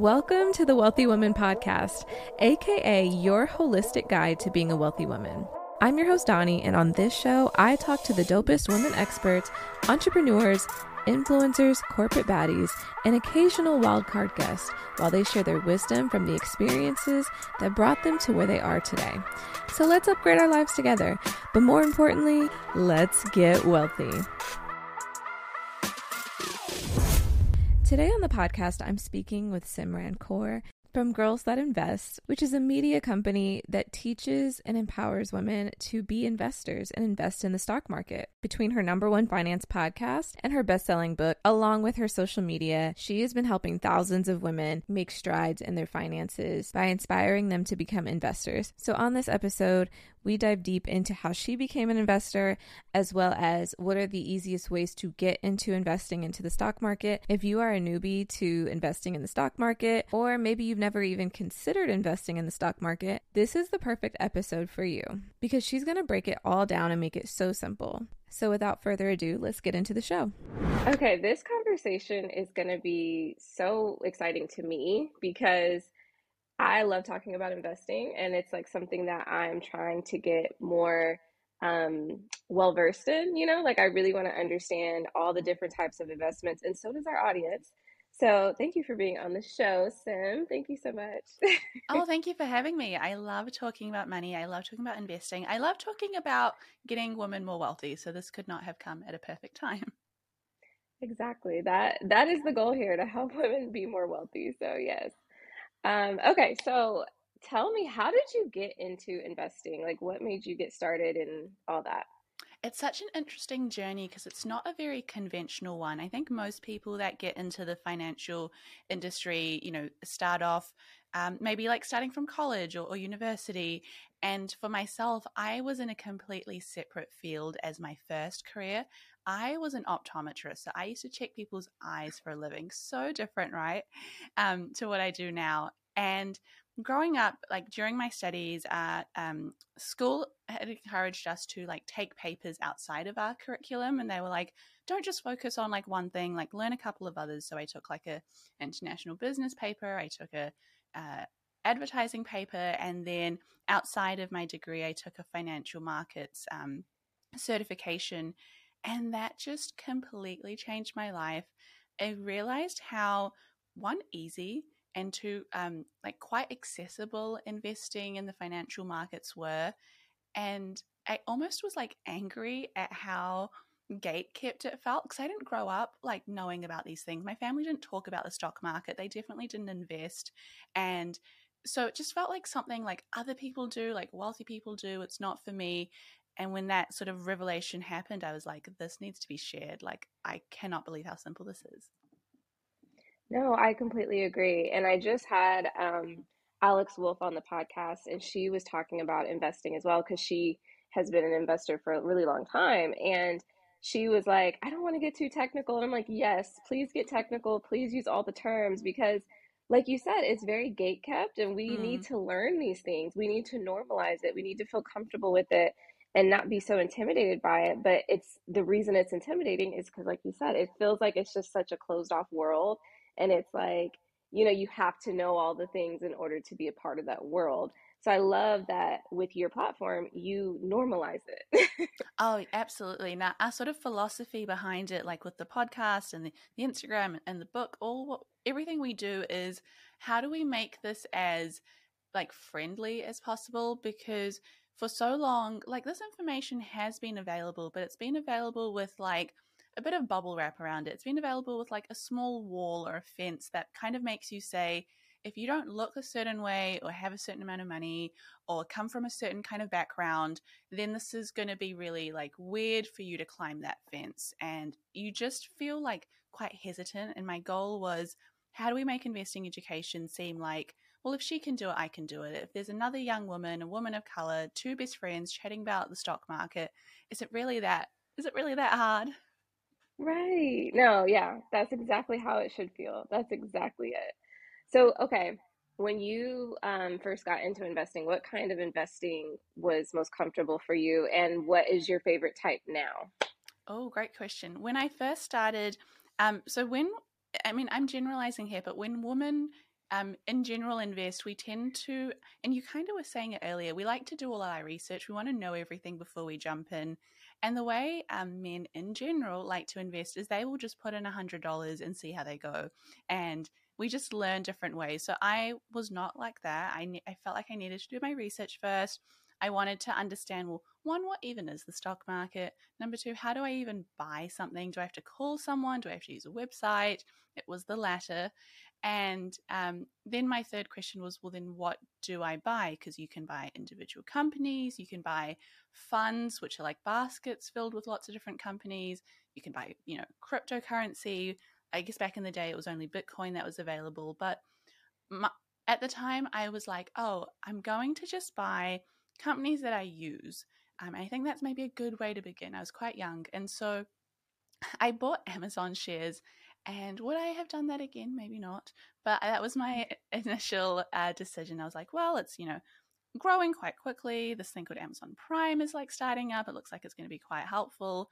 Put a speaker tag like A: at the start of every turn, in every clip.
A: Welcome to the Wealthy Woman Podcast, aka your holistic guide to being a wealthy woman. I'm your host, Doni, and on this show, I talk to the dopest women experts, entrepreneurs, influencers, corporate baddies, and occasional wildcard guests while they share their wisdom from the experiences that brought them to where they are today. So let's upgrade our lives together, but more importantly, let's get wealthy. Today on the podcast, I'm speaking with Simran Kaur from Girls That Invest, which is a media company that teaches and empowers women to be investors and invest in the stock market. Between her number one finance podcast and her best selling book, along with her social media, she has been helping thousands of women make strides in their finances by inspiring them to become investors. So, on this episode, we dive deep into how she became an investor, as well as what are the easiest ways to get into investing into the stock market. If you are a newbie to investing in the stock market, or maybe you've never even considered investing in the stock market, this is the perfect episode for you because she's going to break it all down and make it so simple. So, without further ado, let's get into the show. Okay, this conversation is going to be so exciting to me because I love talking about investing, and it's like something that I'm trying to get more um, well versed in. You know, like I really want to understand all the different types of investments, and so does our audience. So, thank you for being on the show, Sim. Thank you so much.
B: oh, thank you for having me. I love talking about money. I love talking about investing. I love talking about getting women more wealthy. So, this could not have come at a perfect time.
A: Exactly. That that is the goal here to help women be more wealthy. So, yes. Um, okay, so tell me, how did you get into investing? Like, what made you get started and all that?
B: It's such an interesting journey because it's not a very conventional one. I think most people that get into the financial industry, you know, start off um, maybe like starting from college or, or university. And for myself, I was in a completely separate field as my first career. I was an optometrist, so I used to check people's eyes for a living. So different, right, um, to what I do now. And growing up, like during my studies at um, school, had encouraged us to like take papers outside of our curriculum, and they were like, "Don't just focus on like one thing, like learn a couple of others." So I took like a international business paper. I took a uh, advertising paper, and then outside of my degree, I took a financial markets um, certification and that just completely changed my life. I realized how one easy and two um, like quite accessible investing in the financial markets were, and I almost was like angry at how gate kept it felt because I didn't grow up like knowing about these things. My family didn't talk about the stock market. They definitely didn't invest, and so it just felt like something like other people do, like wealthy people do. It's not for me. And when that sort of revelation happened, I was like, this needs to be shared. Like, I cannot believe how simple this is.
A: No, I completely agree. And I just had um, Alex Wolf on the podcast, and she was talking about investing as well because she has been an investor for a really long time. And she was like, I don't want to get too technical. And I'm like, yes, please get technical. Please use all the terms because, like you said, it's very gate kept, and we mm. need to learn these things. We need to normalize it. We need to feel comfortable with it and not be so intimidated by it. But it's the reason it's intimidating is because, like you said, it feels like it's just such a closed off world. And it's like, you know, you have to know all the things in order to be a part of that world. So I love that with your platform, you normalize it.
B: oh, absolutely. Now, our sort of philosophy behind it, like with the podcast and the, the Instagram and the book, all what, everything we do is how do we make this as like friendly as possible? Because for so long, like this information has been available, but it's been available with like a bit of bubble wrap around it. It's been available with like a small wall or a fence that kind of makes you say, if you don't look a certain way or have a certain amount of money or come from a certain kind of background, then this is going to be really like weird for you to climb that fence. And you just feel like quite hesitant. And my goal was how do we make investing education seem like well, if she can do it, I can do it. If there's another young woman, a woman of color, two best friends chatting about the stock market, is it really that? Is it really that hard?
A: Right. No, yeah, that's exactly how it should feel. That's exactly it. So, okay, when you um, first got into investing, what kind of investing was most comfortable for you, and what is your favorite type now?
B: Oh, great question. When I first started, um, so when I mean, I'm generalizing here, but when women um, in general invest we tend to and you kind of were saying it earlier we like to do all our research we want to know everything before we jump in and the way um, men in general like to invest is they will just put in a hundred dollars and see how they go and we just learn different ways so i was not like that I, I felt like i needed to do my research first I wanted to understand well, one, what even is the stock market? Number two, how do I even buy something? Do I have to call someone? Do I have to use a website? It was the latter. And um, then my third question was, well, then what do I buy? Because you can buy individual companies, you can buy funds, which are like baskets filled with lots of different companies. You can buy, you know, cryptocurrency. I guess back in the day it was only Bitcoin that was available. But my, at the time, I was like, oh, I'm going to just buy companies that I use. Um, I think that's maybe a good way to begin. I was quite young. And so I bought Amazon shares. And would I have done that again? Maybe not. But that was my initial uh, decision. I was like, well, it's, you know, growing quite quickly. This thing called Amazon Prime is like starting up. It looks like it's going to be quite helpful.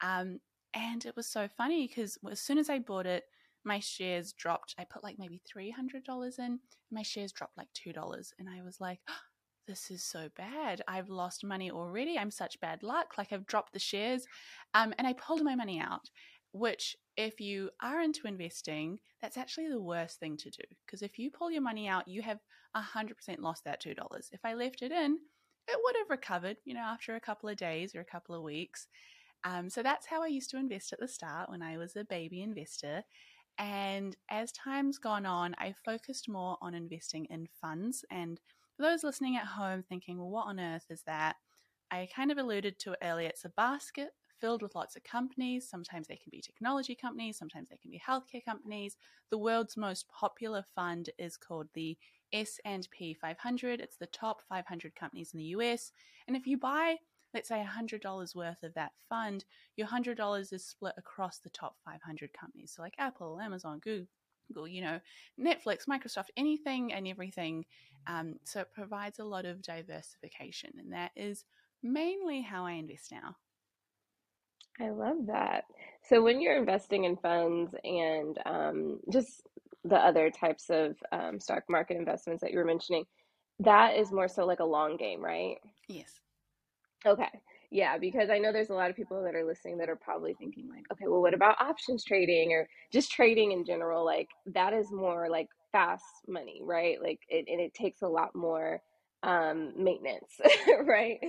B: Um, and it was so funny because as soon as I bought it, my shares dropped. I put like maybe $300 in. My shares dropped like $2. And I was like, oh, this is so bad. I've lost money already. I'm such bad luck. Like I've dropped the shares. Um, and I pulled my money out, which, if you are into investing, that's actually the worst thing to do. Because if you pull your money out, you have 100% lost that $2. If I left it in, it would have recovered, you know, after a couple of days or a couple of weeks. Um, so that's how I used to invest at the start when I was a baby investor. And as time's gone on, I focused more on investing in funds and for those listening at home thinking, well, what on earth is that? I kind of alluded to it earlier. It's a basket filled with lots of companies. Sometimes they can be technology companies, sometimes they can be healthcare companies. The world's most popular fund is called the S&P 500. It's the top 500 companies in the US. And if you buy, let's say $100 worth of that fund, your $100 is split across the top 500 companies. So like Apple, Amazon, Google, Google, you know, Netflix, Microsoft, anything and everything. Um, so it provides a lot of diversification, and that is mainly how I invest now.
C: I love that. So when you're investing in funds and um, just the other types of um, stock market investments that you were mentioning, that is more so like a long game, right?
B: Yes.
C: Okay. Yeah, because I know there's a lot of people that are listening that are probably thinking like, okay, well, what about options trading or just trading in general? Like that is more like fast money, right? Like it, and it takes a lot more um maintenance, right?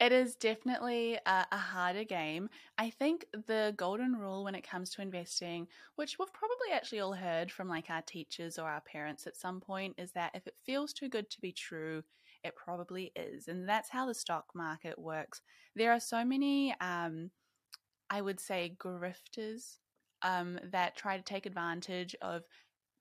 B: It is definitely a, a, harder game. I think the golden rule when it comes to investing, which we've probably actually all heard from like our teachers or our parents at some point, is that if it feels too good to be true, it probably is. And that's how the stock market works. There are so many, um, I would say, grifters um, that try to take advantage of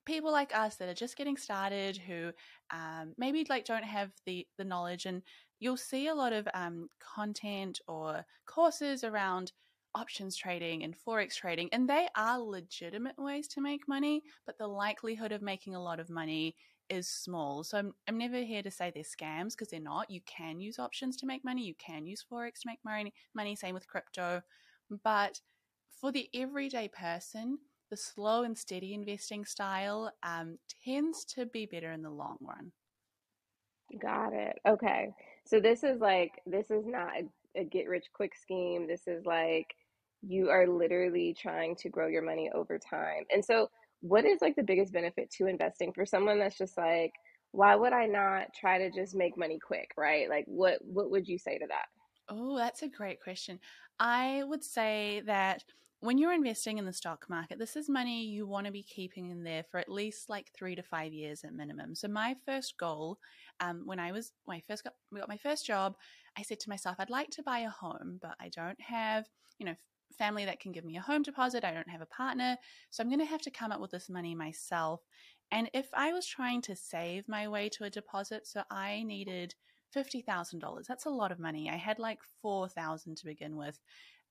B: people like us that are just getting started who um, maybe like don't have the the knowledge and you'll see a lot of um, content or courses around options trading and forex trading and they are legitimate ways to make money but the likelihood of making a lot of money is small. So I'm, I'm never here to say they're scams because they're not. You can use options to make money. You can use Forex to make money, money, same with crypto. But for the everyday person, the slow and steady investing style um, tends to be better in the long run.
C: Got it. Okay. So this is like, this is not a, a get rich quick scheme. This is like, you are literally trying to grow your money over time. And so, what is like the biggest benefit to investing for someone that's just like why would i not try to just make money quick right? Like what what would you say to that?
B: Oh that's a great question. I would say that when you're investing in the stock market this is money you want to be keeping in there for at least like three to five years at minimum. So my first goal um, when i was when i first got, got my first job i said to myself i'd like to buy a home but i don't have you know family that can give me a home deposit. I don't have a partner. So I'm going to have to come up with this money myself. And if I was trying to save my way to a deposit, so I needed $50,000. That's a lot of money. I had like 4,000 to begin with.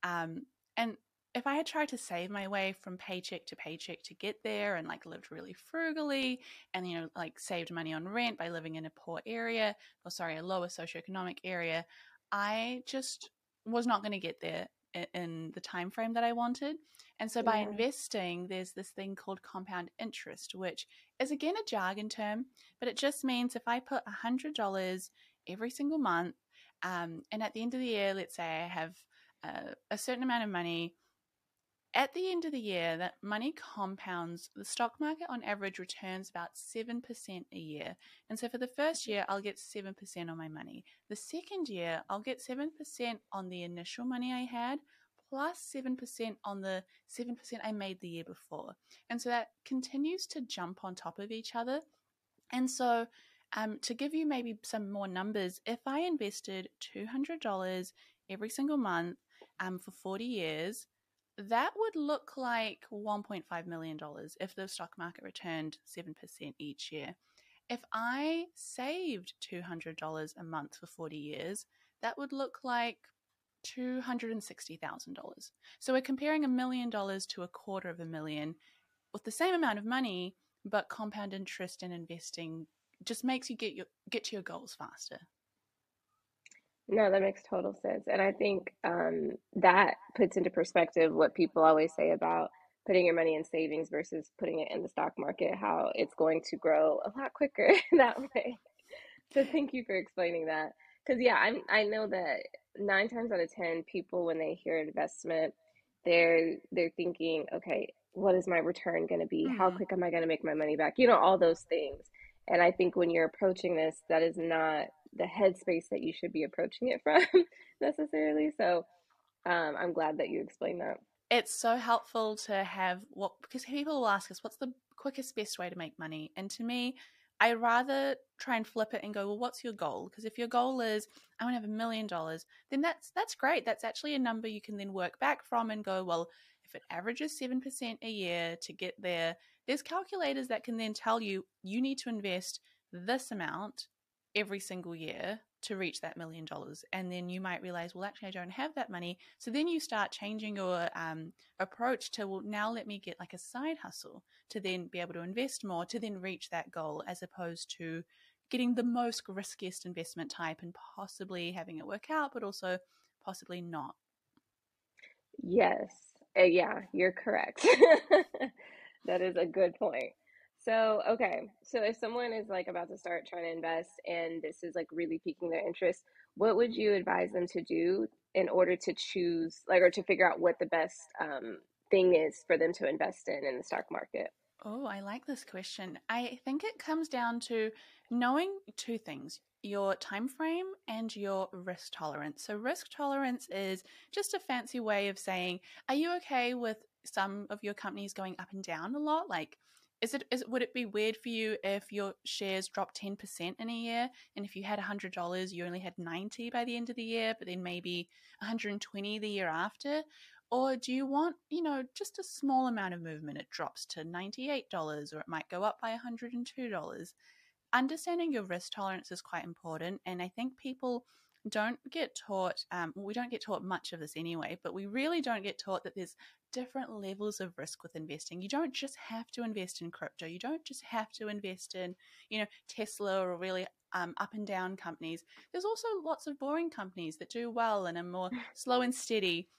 B: Um, and if I had tried to save my way from paycheck to paycheck to get there and like lived really frugally and, you know, like saved money on rent by living in a poor area or sorry, a lower socioeconomic area, I just was not going to get there in, the time frame that I wanted. And so by
C: Yeah.
B: investing, there's this thing called compound interest, which is again a jargon term, but it just means if I put $100 every single month, um, and at the end of the year, let's say I have uh, a certain amount of money, at the end of the year, that money compounds. The stock market on average returns about 7% a year. And so for the first year, I'll get 7% on my money. The second year, I'll get 7% on the initial money I had, plus 7% on the 7% I made the year before. And so that continues to jump on top of each other. And so, um, to give you maybe some more numbers, if I invested $200 every single month um, for 40 years, that would look like $1.5 million if the stock market returned 7% each year. If I saved $200 a month for 40 years, that would look like $260,000. So we're comparing a million dollars to a quarter of a million with the same amount of money, but compound interest and investing just makes you get your get to your goals faster.
C: No, that makes total sense. And I think um, that puts into perspective what people always say about putting your money in savings versus putting it in the stock market, how it's going to grow a lot quicker that way. So thank you for explaining that. Because yeah, I'm I know that nine times out of ten people when they hear investment, they're they're thinking, okay, what is my return going to be? How
B: Mhm.
C: quick am I going to make my money back? You know, all those things. And I think when you're approaching this, that is not the headspace that you should be approaching it from necessarily. So um, I'm glad that you explained that.
B: It's so helpful to have what because people will ask us what's the quickest best way to make money, and to me, I rather try and flip it and go, well, what's your goal? Because if your goal is I want to have a million dollars, then that's that's great. That's actually a number you can then work back from and go, well, if it averages seven percent a year to get there, there's calculators that can then tell you you need to invest this amount every single year to reach that million dollars and then you might realize well actually i don't have that money so then you start changing your um, approach to well now let me get like a side hustle to then be able to invest more to then reach that goal as opposed to getting the most riskiest investment type and possibly having it work out but also possibly not
C: Yes. Uh, yeah, you're correct. That is a good point. So, okay. So if someone is like about to start trying to invest and this is like really piquing their interest, what would you advise them to do in order to choose like or to figure out what the best um, thing is for them to invest in in the stock market?
B: Oh, I like this question. I think it comes down to knowing two things, your time frame and your risk tolerance. So risk tolerance is just a fancy way of saying, are you okay with some of your companies going up and down a lot? Like is it is would it be weird for you if your shares dropped 10% in a year and if you had $100 you only had 90 by the end of the year but then maybe 120 the year after or do you want, you know, just a small amount of movement? It drops to $98 or it might go up by $102. Understanding your risk tolerance is quite important. And I think people don't get taught, um, we don't get taught much of this anyway, but we really don't get taught that there's different levels of risk with investing. You don't just have to invest in crypto. You don't just have to invest in, you know, Tesla or really um, up and down companies. There's also lots of boring companies that do well and are more slow and steady.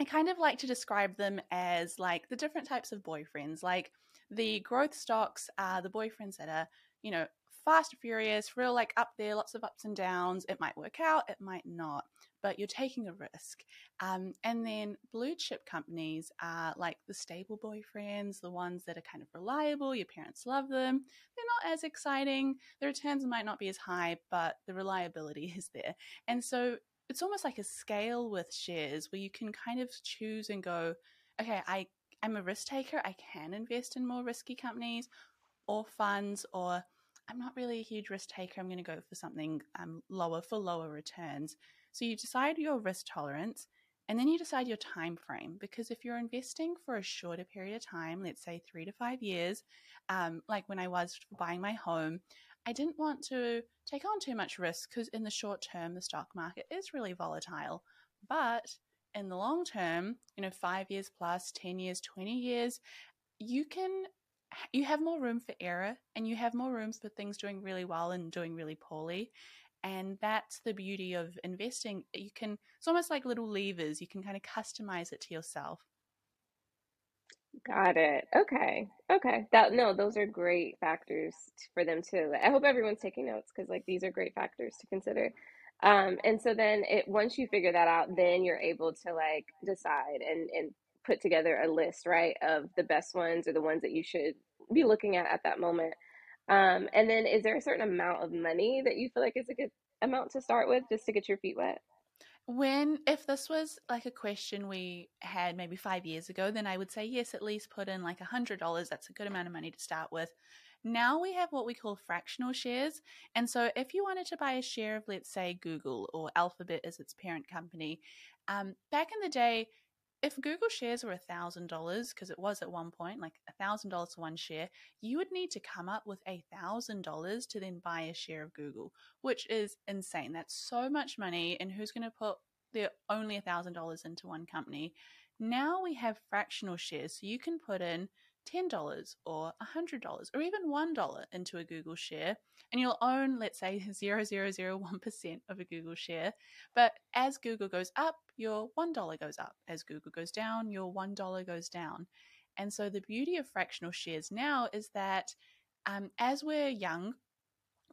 B: I kind of like to describe them as like the different types of boyfriends. Like the growth stocks are the boyfriends that are, you know, fast furious, real like up there, lots of ups and downs. It might work out, it might not, but you're taking a risk. Um, and then blue chip companies are like the stable boyfriends, the ones that are kind of reliable, your parents love them. They're not as exciting, the returns might not be as high, but the reliability is there. And so it's almost like a scale with shares where you can kind of choose and go, okay, I, I'm a risk taker. I can invest in more risky companies or funds, or I'm not really a huge risk taker. I'm going to go for something um, lower for lower returns. So you decide your risk tolerance and then you decide your time frame because if you're investing for a shorter period of time, let's say three to five years, um, like when I was buying my home, I didn't want to take on too much risk because in the short term, the stock market is really volatile. But in the long term, you know, five years plus, 10 years, 20 years, you can, you have more room for error and you have more room for things doing really well and doing really poorly. And that's the beauty of investing. You can, it's almost like little levers. You can kind of customize it to yourself.
C: Got it. Okay. Okay. That no, those are great factors for them too. I hope everyone's taking notes because like these are great factors to consider. Um, and so then it once you figure that out, then you're able to like decide and and put together a list, right, of the best ones or the ones that you should be looking at at that moment. Um, and then is there a certain amount of money that you feel like is a good amount to start with just to get your feet wet?
B: When, if this was like a question we had maybe five years ago, then I would say yes, at least put in like a hundred dollars. That's a good amount of money to start with. Now we have what we call fractional shares. And so if you wanted to buy a share of, let's say, Google or Alphabet as its parent company, um, back in the day, if Google shares were $1,000, because it was at one point, like $1,000 for one share, you would need to come up with $1,000 to then buy a share of Google, which is insane. That's so much money. And who's going to put their only $1,000 into one company? Now we have fractional shares. So you can put in $10 or $100 or even $1 into a Google share, and you'll own, let's say, 0001% of a Google share. But as Google goes up, your $1 goes up. As Google goes down, your $1 goes down. And so the beauty of fractional shares now is that um, as we're young,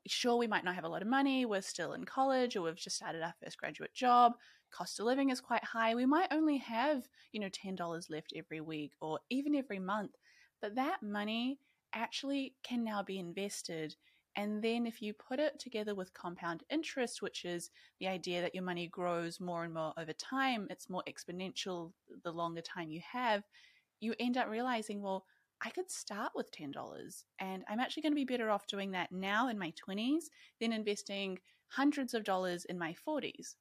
B: sure, we might not have a lot of money, we're still in college, or we've just started our first graduate job, cost of living is quite high, we might only have, you know, $10 left every week or even every month. But that money actually can now be invested. And then if you put it together with compound interest, which is the idea that your money grows more and more over time, it's more exponential the longer time you have, you end up realizing, well, I could start with $10 and I'm actually going to be better off doing that now in my 20s than investing hundreds of dollars in my 40s.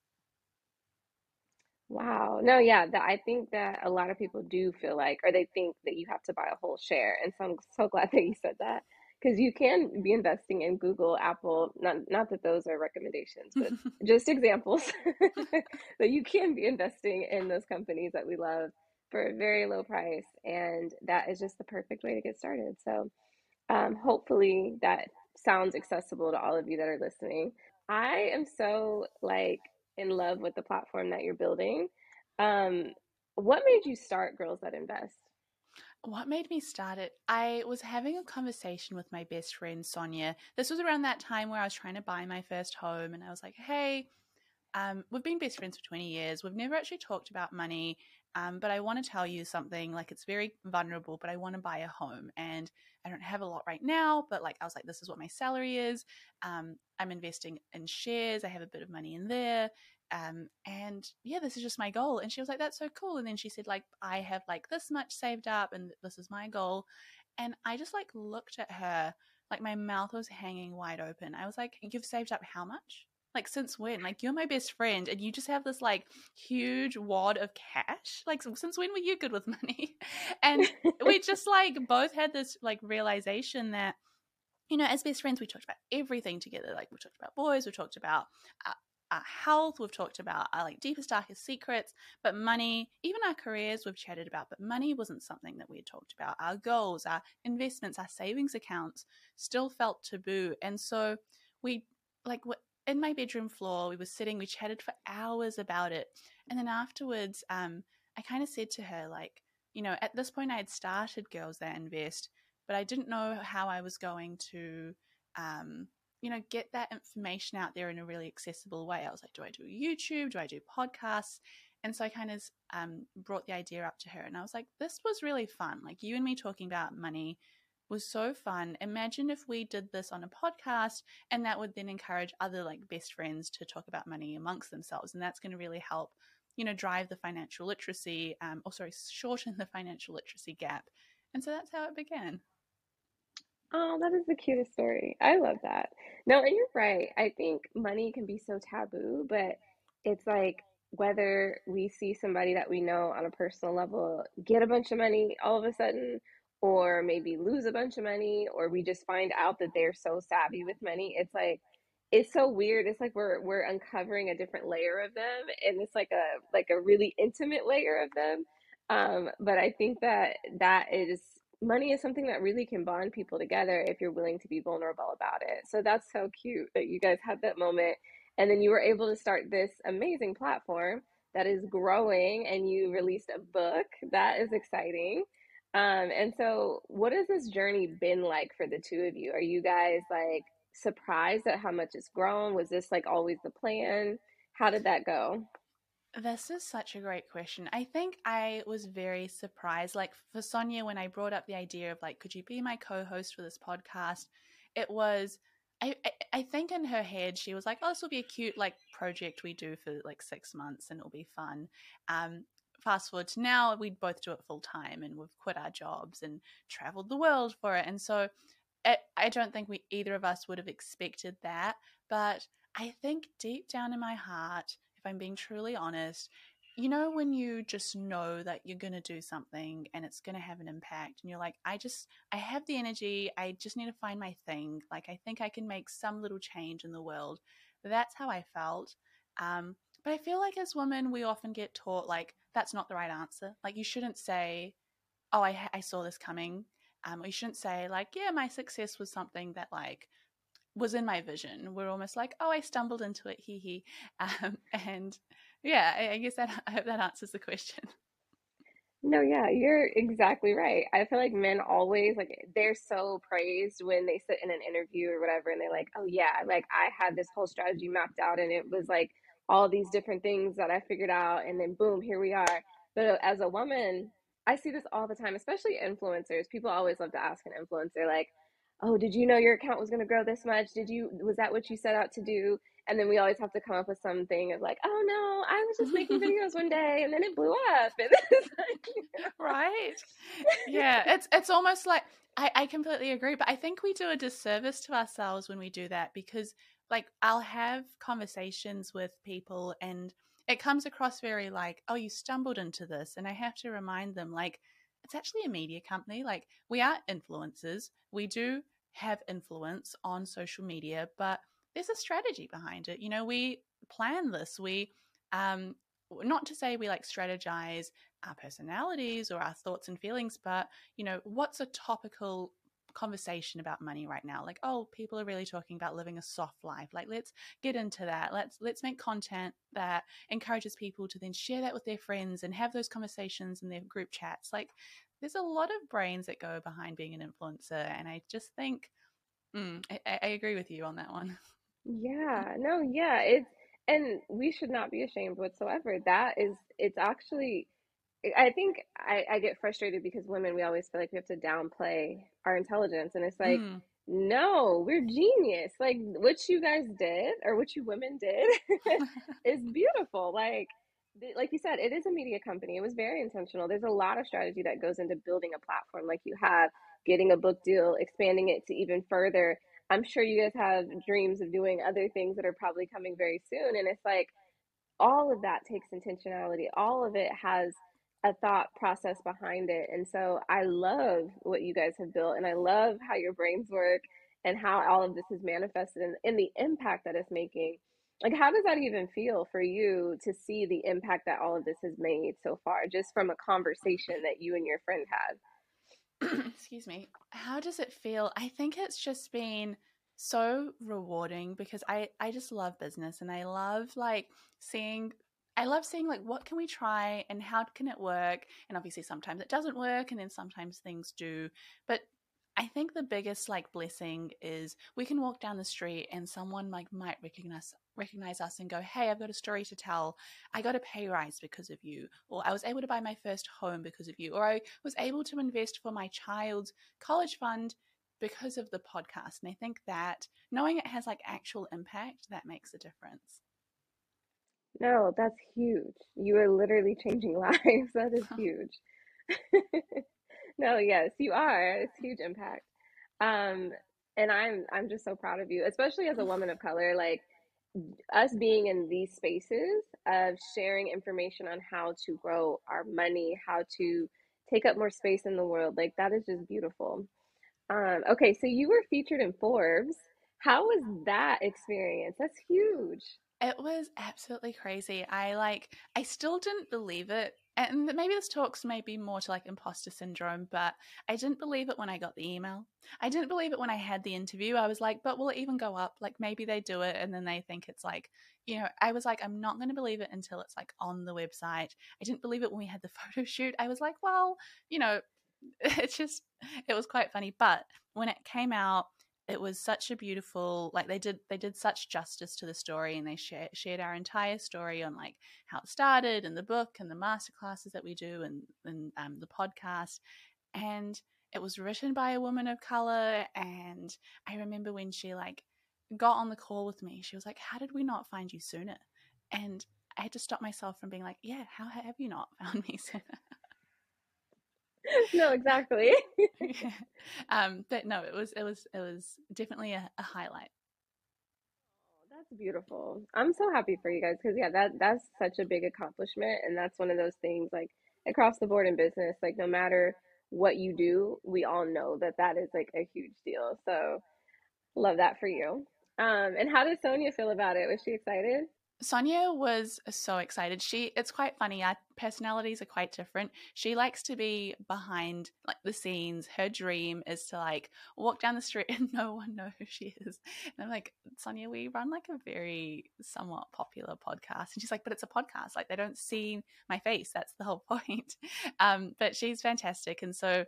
C: Wow. No, yeah, that I think that a lot of people do feel like, or they think that you have to buy a whole share. And so I'm so glad that you said that because you can be investing in Google, Apple, not not that those are recommendations, but just examples that you can be investing in those companies that we love for a very low price. And that is just the perfect way to get started. So um, hopefully that sounds accessible to all of you that are listening. I am so like in love with the platform that you're building. Um, what made you start Girls That Invest?
B: What made me start it? I was having a conversation with my best friend Sonia. This was around that time where I was trying to buy my first home, and I was like, "Hey, um, we've been best friends for 20 years. We've never actually talked about money, um, but I want to tell you something. Like, it's very vulnerable, but I want to buy a home, and I don't have a lot right now. But like, I was like, this is what my salary is. Um, I'm investing in shares. I have a bit of money in there, um, and yeah, this is just my goal. And she was like, that's so cool. And then she said, like, I have like this much saved up and this is my goal. And I just like looked at her, like my mouth was hanging wide open. I was like, you've saved up how much? Like, since when? Like, you're my best friend and you just have this like huge wad of cash. Like, since when were you good with money? And we just like both had this like realization that, you know, as best friends, we talked about everything together. Like, we talked about boys, we talked about uh, our health, we've talked about our like deepest, darkest secrets, but money, even our careers, we've chatted about, but money wasn't something that we had talked about. Our goals, our investments, our savings accounts still felt taboo. And so we, like, in my bedroom floor, we were sitting, we chatted for hours about it. And then afterwards, um, I kind of said to her, like, you know, at this point I had started Girls That Invest, but I didn't know how I was going to, um, you know, get that information out there in a really accessible way. I was like, do I do YouTube? Do I do podcasts? And so I kind of um, brought the idea up to her and I was like, this was really fun. Like you and me talking about money was so fun. Imagine if we did this on a podcast and that would then encourage other like best friends to talk about money amongst themselves. And that's going to really help, you know, drive the financial literacy, um, or sorry, shorten the financial literacy gap. And so that's how it began.
C: Oh, that is the cutest story. I love that. No, and you're right. I think money can be so taboo, but it's like whether we see somebody that we know on a personal level get a bunch of money all of a sudden, or maybe lose a bunch of money, or we just find out that they're so savvy with money. It's like it's so weird. It's like we're we're uncovering a different layer of them, and it's like a like a really intimate layer of them. Um, but I think that that is money is something that really can bond people together if you're willing to be vulnerable about it. So that's so cute that you guys had that moment. And then you were able to start this amazing platform that is growing and you released a book. That is exciting. Um, and so, what has this journey been like for the two of you? Are you guys like surprised at how much it's grown? Was this like always the plan? How did that go?
B: This is such a great question. I think I was very surprised. Like for Sonia, when I brought up the idea of like, could you be my co-host for this podcast? It was, I, I, I think in her head she was like, oh, this will be a cute like project we do for like six months and it'll be fun. Um, fast forward to now, we both do it full time and we've quit our jobs and traveled the world for it. And so, it, I don't think we either of us would have expected that, but I think deep down in my heart if I'm being truly honest, you know, when you just know that you're going to do something and it's going to have an impact, and you're like, I just, I have the energy, I just need to find my thing. Like, I think I can make some little change in the world. That's how I felt. Um, but I feel like as women, we often get taught, like, that's not the right answer. Like, you shouldn't say, oh, I, I saw this coming. Um, or you shouldn't say, like, yeah, my success was something that, like, was in my vision. We're almost like, oh, I stumbled into it, hee hee. Um, and yeah, I, I guess that I hope that answers the question.
C: No, yeah, you're exactly right. I feel like men always like they're so praised when they sit in an interview or whatever and they're like, "Oh yeah, like I had this whole strategy mapped out and it was like all these different things that I figured out and then boom, here we are." But uh, as a woman, I see this all the time, especially influencers. People always love to ask an influencer like, oh, did you know your account was going to grow this much? Did you, was that what you set out to do? And then we always have to come up with something of like, oh no, I was just making videos one day and then it blew up. And like,
B: you know. Right. Yeah. It's, it's almost like, I, I completely agree. But I think we do a disservice to ourselves when we do that because like I'll have conversations with people and it comes across very like, oh, you stumbled into this. And I have to remind them like, it's actually a media company. Like we are influencers. We do have influence on social media, but there's a strategy behind it. You know, we plan this. We um not to say we like strategize our personalities or our thoughts and feelings, but you know, what's a topical conversation about money right now like oh people are really talking about living a soft life like let's get into that let's let's make content that encourages people to then share that with their friends and have those conversations in their group chats like there's a lot of brains that go behind being an influencer, and I just think mm, I, I agree with you on that one.
C: Yeah, no, yeah, it's and we should not be ashamed whatsoever. That is, it's actually, I think I, I get frustrated because women, we always feel like we have to downplay our intelligence, and it's like, mm. no, we're genius. Like what you guys did, or what you women did, is beautiful. Like like you said, it is a media company. It was very intentional. There's a lot of strategy that goes into building a platform like you have, getting a book deal, expanding it to even further. I'm sure you guys have dreams of doing other things that are probably coming very soon. And it's like all of that takes intentionality, all of it has a thought process behind it. And so I love what you guys have built, and I love how your brains work and how all of this is manifested and, in the impact that it's making. Like how does that even feel for you to see the impact that all of this has made so far just from a conversation that you and your friend
B: had? Excuse me. How does it feel? I think it's just been so rewarding because i i just love business and i love like seeing I love seeing like what can we try and how can it work and obviously sometimes it doesn't work and then sometimes things do but I think the biggest like blessing is we can walk down the street and someone like might recognize recognize us and go, "Hey, I've got a story to tell. I got a pay rise because of you, or I was able to buy my first home because of you, or I was able to invest for my child's college fund because of the podcast." And I think that knowing it has like actual impact, that makes a difference.
C: No, that's huge. You are literally changing lives. That is huge. no, yes, you are. It's huge impact. Um, and I'm I'm just so proud of you, especially as a woman of color. Like us being in these spaces of sharing information on how to grow our money, how to take up more space in the world, like that is just beautiful. Um, okay, so you were featured in Forbes. How was that experience? That's huge.
B: It was absolutely crazy. I like I still didn't believe it and maybe this talks maybe more to like imposter syndrome, but I didn't believe it when I got the email. I didn't believe it when I had the interview. I was like, but will it even go up? Like maybe they do it and then they think it's like, you know, I was like, I'm not going to believe it until it's like on the website. I didn't believe it when we had the photo shoot. I was like, well, you know, it's just, it was quite funny. But when it came out, it was such a beautiful like they did they did such justice to the story and they share, shared our entire story on like how it started and the book and the master classes that we do and, and um, the podcast. And it was written by a woman of color and i remember when she like got on the call with me she was like how did we not find you sooner? And i had to stop myself from being like yeah how have you not found me sooner
C: no, exactly.
B: Um, but no, it was it was it was definitely a, a highlight.
C: Oh, that's beautiful. I'm so happy for you guys because yeah, that that's such a big accomplishment, and that's one of those things like across the board in business. Like no matter what you do, we all know that that is like a huge deal. So love that for you. Um, and how did Sonia feel about it? Was she excited?
B: Sonia was so excited. She it's quite funny. Our personalities are quite different. She likes to be behind like the scenes. Her dream is to like walk down the street and no one know who she is. And I'm like, Sonia, we run like a very somewhat popular podcast. And she's like, but it's a podcast. Like they don't see my face. That's the whole point. Um, but she's fantastic. And so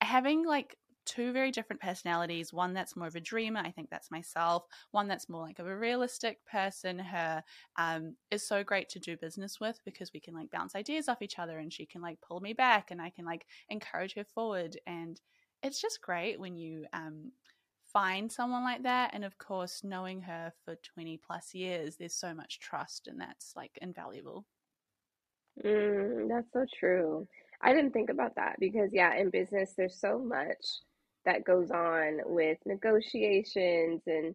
B: having like two very different personalities one that's more of a dreamer i think that's myself one that's more like of a realistic person her um, is so great to do business with because we can like bounce ideas off each other and she can like pull me back and i can like encourage her forward. And it's just great when you um, find someone like that and of course knowing her for 20 plus years there's so much trust and that's like invaluable.
C: Mm, that's so true. I didn't think about that because, yeah, in business, there's so much that goes on with negotiations and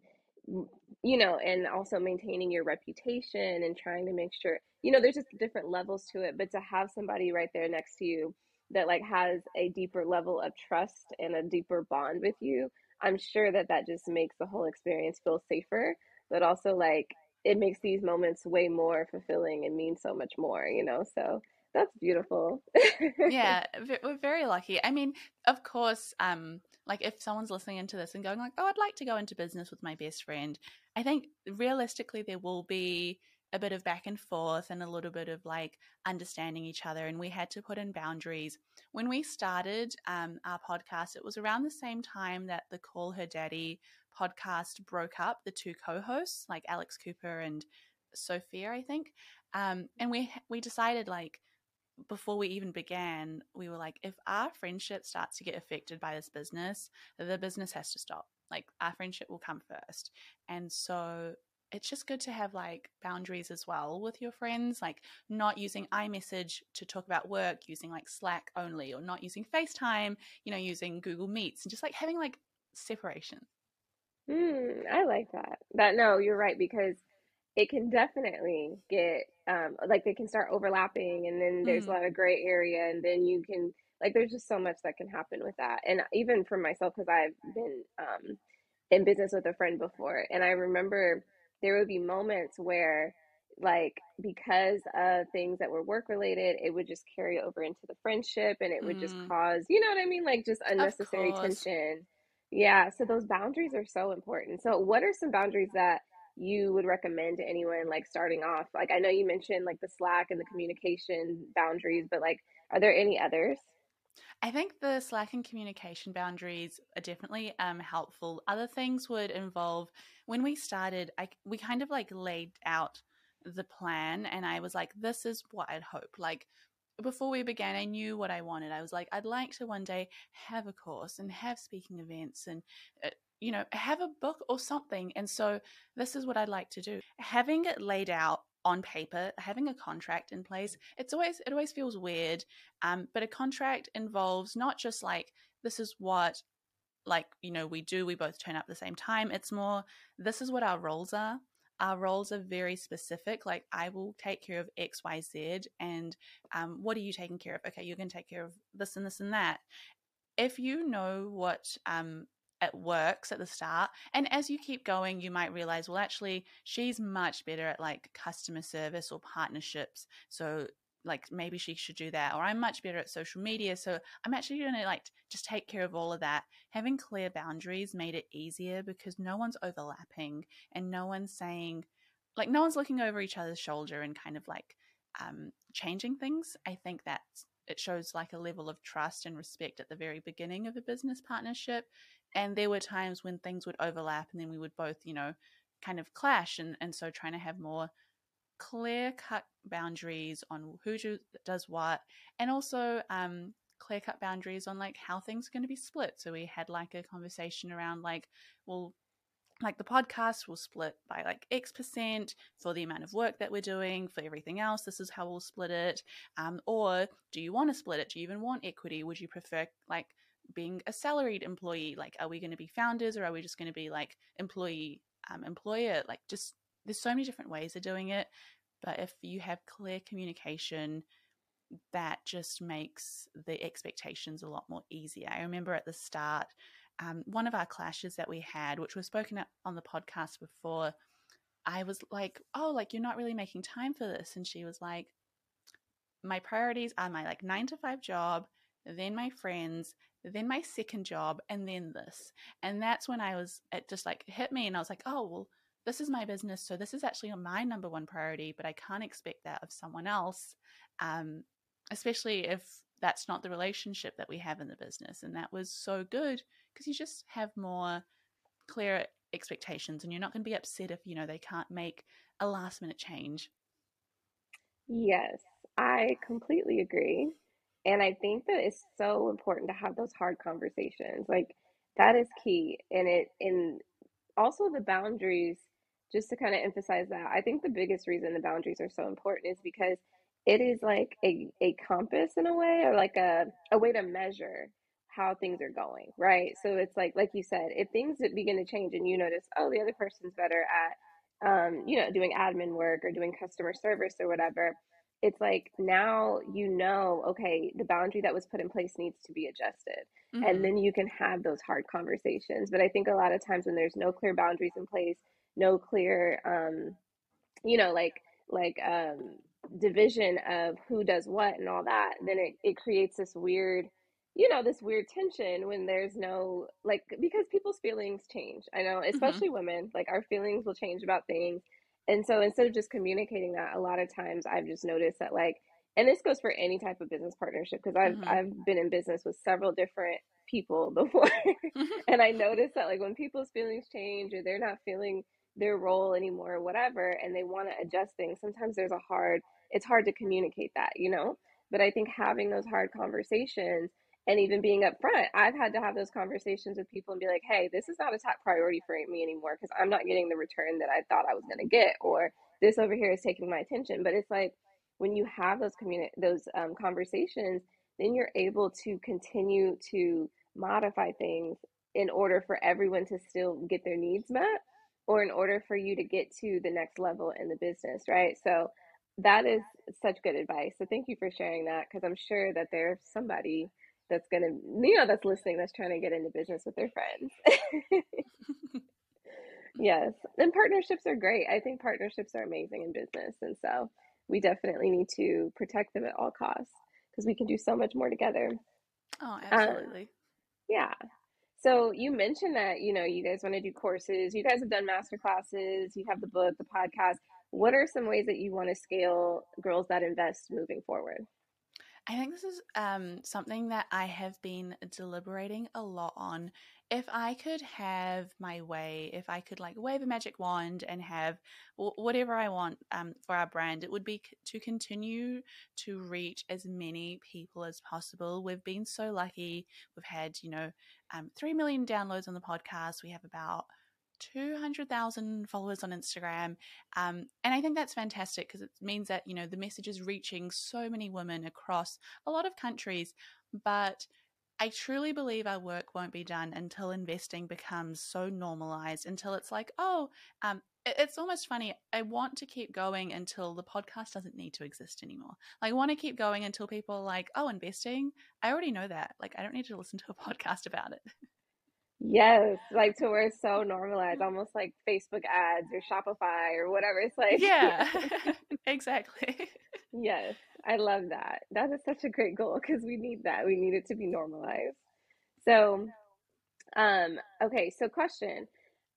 C: you know and also maintaining your reputation and trying to make sure you know there's just different levels to it but to have somebody right there next to you that like has a deeper level of trust and a deeper bond with you i'm sure that that just makes the whole experience feel safer but also like it makes these moments way more fulfilling and mean so much more you know so that's beautiful.
B: Yeah we're very lucky. I mean of course um like if someone's listening into this and going like oh i'd like to go into business with my best friend i think realistically there will be a bit of back and forth and a little bit of like understanding each other and we had to put in boundaries. When we started um, our podcast it was around the same time that the call her daddy podcast broke up the two co-hosts like alex cooper and Sofia i think. Um, and we we decided like before we even began, we were like, if our friendship starts to get affected by this business, the business has to stop. Like our friendship will come first. And so it's just good to have like boundaries as well with your friends, like not using iMessage to talk about work, using like Slack only, or not using FaceTime, you know, using Google Meets, and just like having like separation.
C: Mm, I like that. That no, you're right because it can definitely get um, like they can start overlapping and then there's mm. a lot of gray area and then you can like there's just so much that can happen with that. And even for myself because i've been um, in business with a friend before and i remember there would be moments where like because of things that were work related it would just carry over into the friendship and it would mm. just cause you know what i mean? Like just unnecessary tension. Yeah so those boundaries are so important. So what are some boundaries that you would recommend to anyone like starting off? Like I know you mentioned like the Slack and the communication boundaries, but like are there any others?
B: I think the Slack and communication boundaries are definitely um, helpful. Other things would involve when we started, I, we kind of like laid out the plan and I was like, this is what I'd hope. Like before we began, I knew what I wanted. I was like, I'd like to one day have a course and have speaking events and uh, you know, have a book or something. And so this is what I'd like to do. Having it laid out on paper, having a contract in place, it's always it always feels weird. Um, but a contract involves not just like this is what like you know we do we both turn up the same time it's more this is what our roles are our roles are very specific like i will take care of xyz and um, what are you taking care of okay you're going to take care of this and this and that if you know what um, it works at the start. And as you keep going, you might realize, well, actually, she's much better at like customer service or partnerships. So like maybe she should do that or i'm much better at social media so i'm actually going to like just take care of all of that having clear boundaries made it easier because no one's overlapping and no one's saying like no one's looking over each other's shoulder and kind of like um, changing things i think that it shows like a level of trust and respect at the very beginning of a business partnership and there were times when things would overlap and then we would both you know kind of clash and, and so trying to have more clear cut boundaries on who do, does what and also um, clear cut boundaries on like how things are going to be split so we had like a conversation around like well like the podcast will split by like X percent for the amount of work that we're doing. For everything else, this is how we'll split it. Um, or do you want to split it? Do you even want equity? Would you prefer like being a salaried employee? Like, are we going to be founders or are we just going to be like employee um, employer? Like, just there's so many different ways of doing it. But if you have clear communication, that just makes the expectations a lot more easier. I remember at the start, um, one of our clashes that we had, which was spoken on the podcast before, I was like, "Oh, like you're not really making time for this," and she was like, "My priorities are my like nine to five job, then my friends, then my second job, and then this." And that's when I was it just like hit me, and I was like, "Oh, well." This is my business, so this is actually my number one priority, but I can't expect that of someone else. Um, especially if that's not the relationship that we have in the business. And that was so good because you just have more clear expectations and you're not going to be upset if, you know, they can't make a last minute change.
C: Yes, I completely agree. And I think that it's so important to have those hard conversations. Like that is key. And it and also the boundaries, just to kind of emphasize that, I think the biggest reason the boundaries are so important is because it is like a, a compass in a way or like a, a way to measure how things are going right so it's like like you said if things begin to change and you notice oh the other person's better at um, you know doing admin work or doing customer service or whatever it's like now you know okay the boundary that was put in place needs to be adjusted mm-hmm. and then you can have those hard conversations but i think a lot of times when there's no clear boundaries in place no clear um you know like like um division of who does what and all that, then it, it creates this weird, you know, this weird tension when there's no, like, because people's feelings change. I know, mm-hmm. especially mm-hmm. women, like, our feelings will change about things. And so instead of just communicating that, a lot of times I've just noticed that, like, and this goes for any type of business partnership because I've mm-hmm. I've been in business with several different people before, and I noticed that like when people's feelings change or they're not feeling their role anymore or whatever and they want to adjust things sometimes there's a hard it's hard to communicate that you know but i think having those hard conversations and even being upfront i've had to have those conversations with people and be like hey this is not a top priority for me anymore because i'm not getting the return that i thought i was going to get or this over here is taking my attention but it's like when you have those communi- those um, conversations then you're able to continue to modify things in order for everyone to still get their needs met or in order for you to get to the next level in the business, right? So that is such good advice. So thank you for sharing that because I'm sure that there's somebody that's going to, you know, that's listening that's trying to get into business with their friends. yes. And partnerships are great. I think partnerships are amazing in business. And so we definitely need to protect them at all costs because we can do so much more together.
B: Oh, uh, absolutely.
C: yeah. So you mentioned that, you know, you guys want to do courses. You guys have done master classes, you have the book, the podcast. What are some ways that you want to scale Girls That Invest moving forward?
B: I think this is um, something that I have been deliberating a lot on. If I could have my way, if I could like wave a magic wand and have w- whatever I want um, for our brand, it would be c- to continue to reach as many people as possible. We've been so lucky. We've had, you know, um, 3 million downloads on the podcast. We have about 200,000 followers on Instagram. Um, and I think that's fantastic because it means that, you know, the message is reaching so many women across a lot of countries. But I truly believe our work won't be done until investing becomes so normalized, until it's like, oh, um, it's almost funny. I want to keep going until the podcast doesn't need to exist anymore. Like, I want to keep going until people are like, oh, investing, I already know that. Like, I don't need to listen to a podcast about it.
C: Yes, like to where it's so normalized, almost like Facebook ads or Shopify or whatever. It's like
B: yeah, exactly.
C: Yes, I love that. That is such a great goal because we need that. We need it to be normalized. So, um, okay, so question.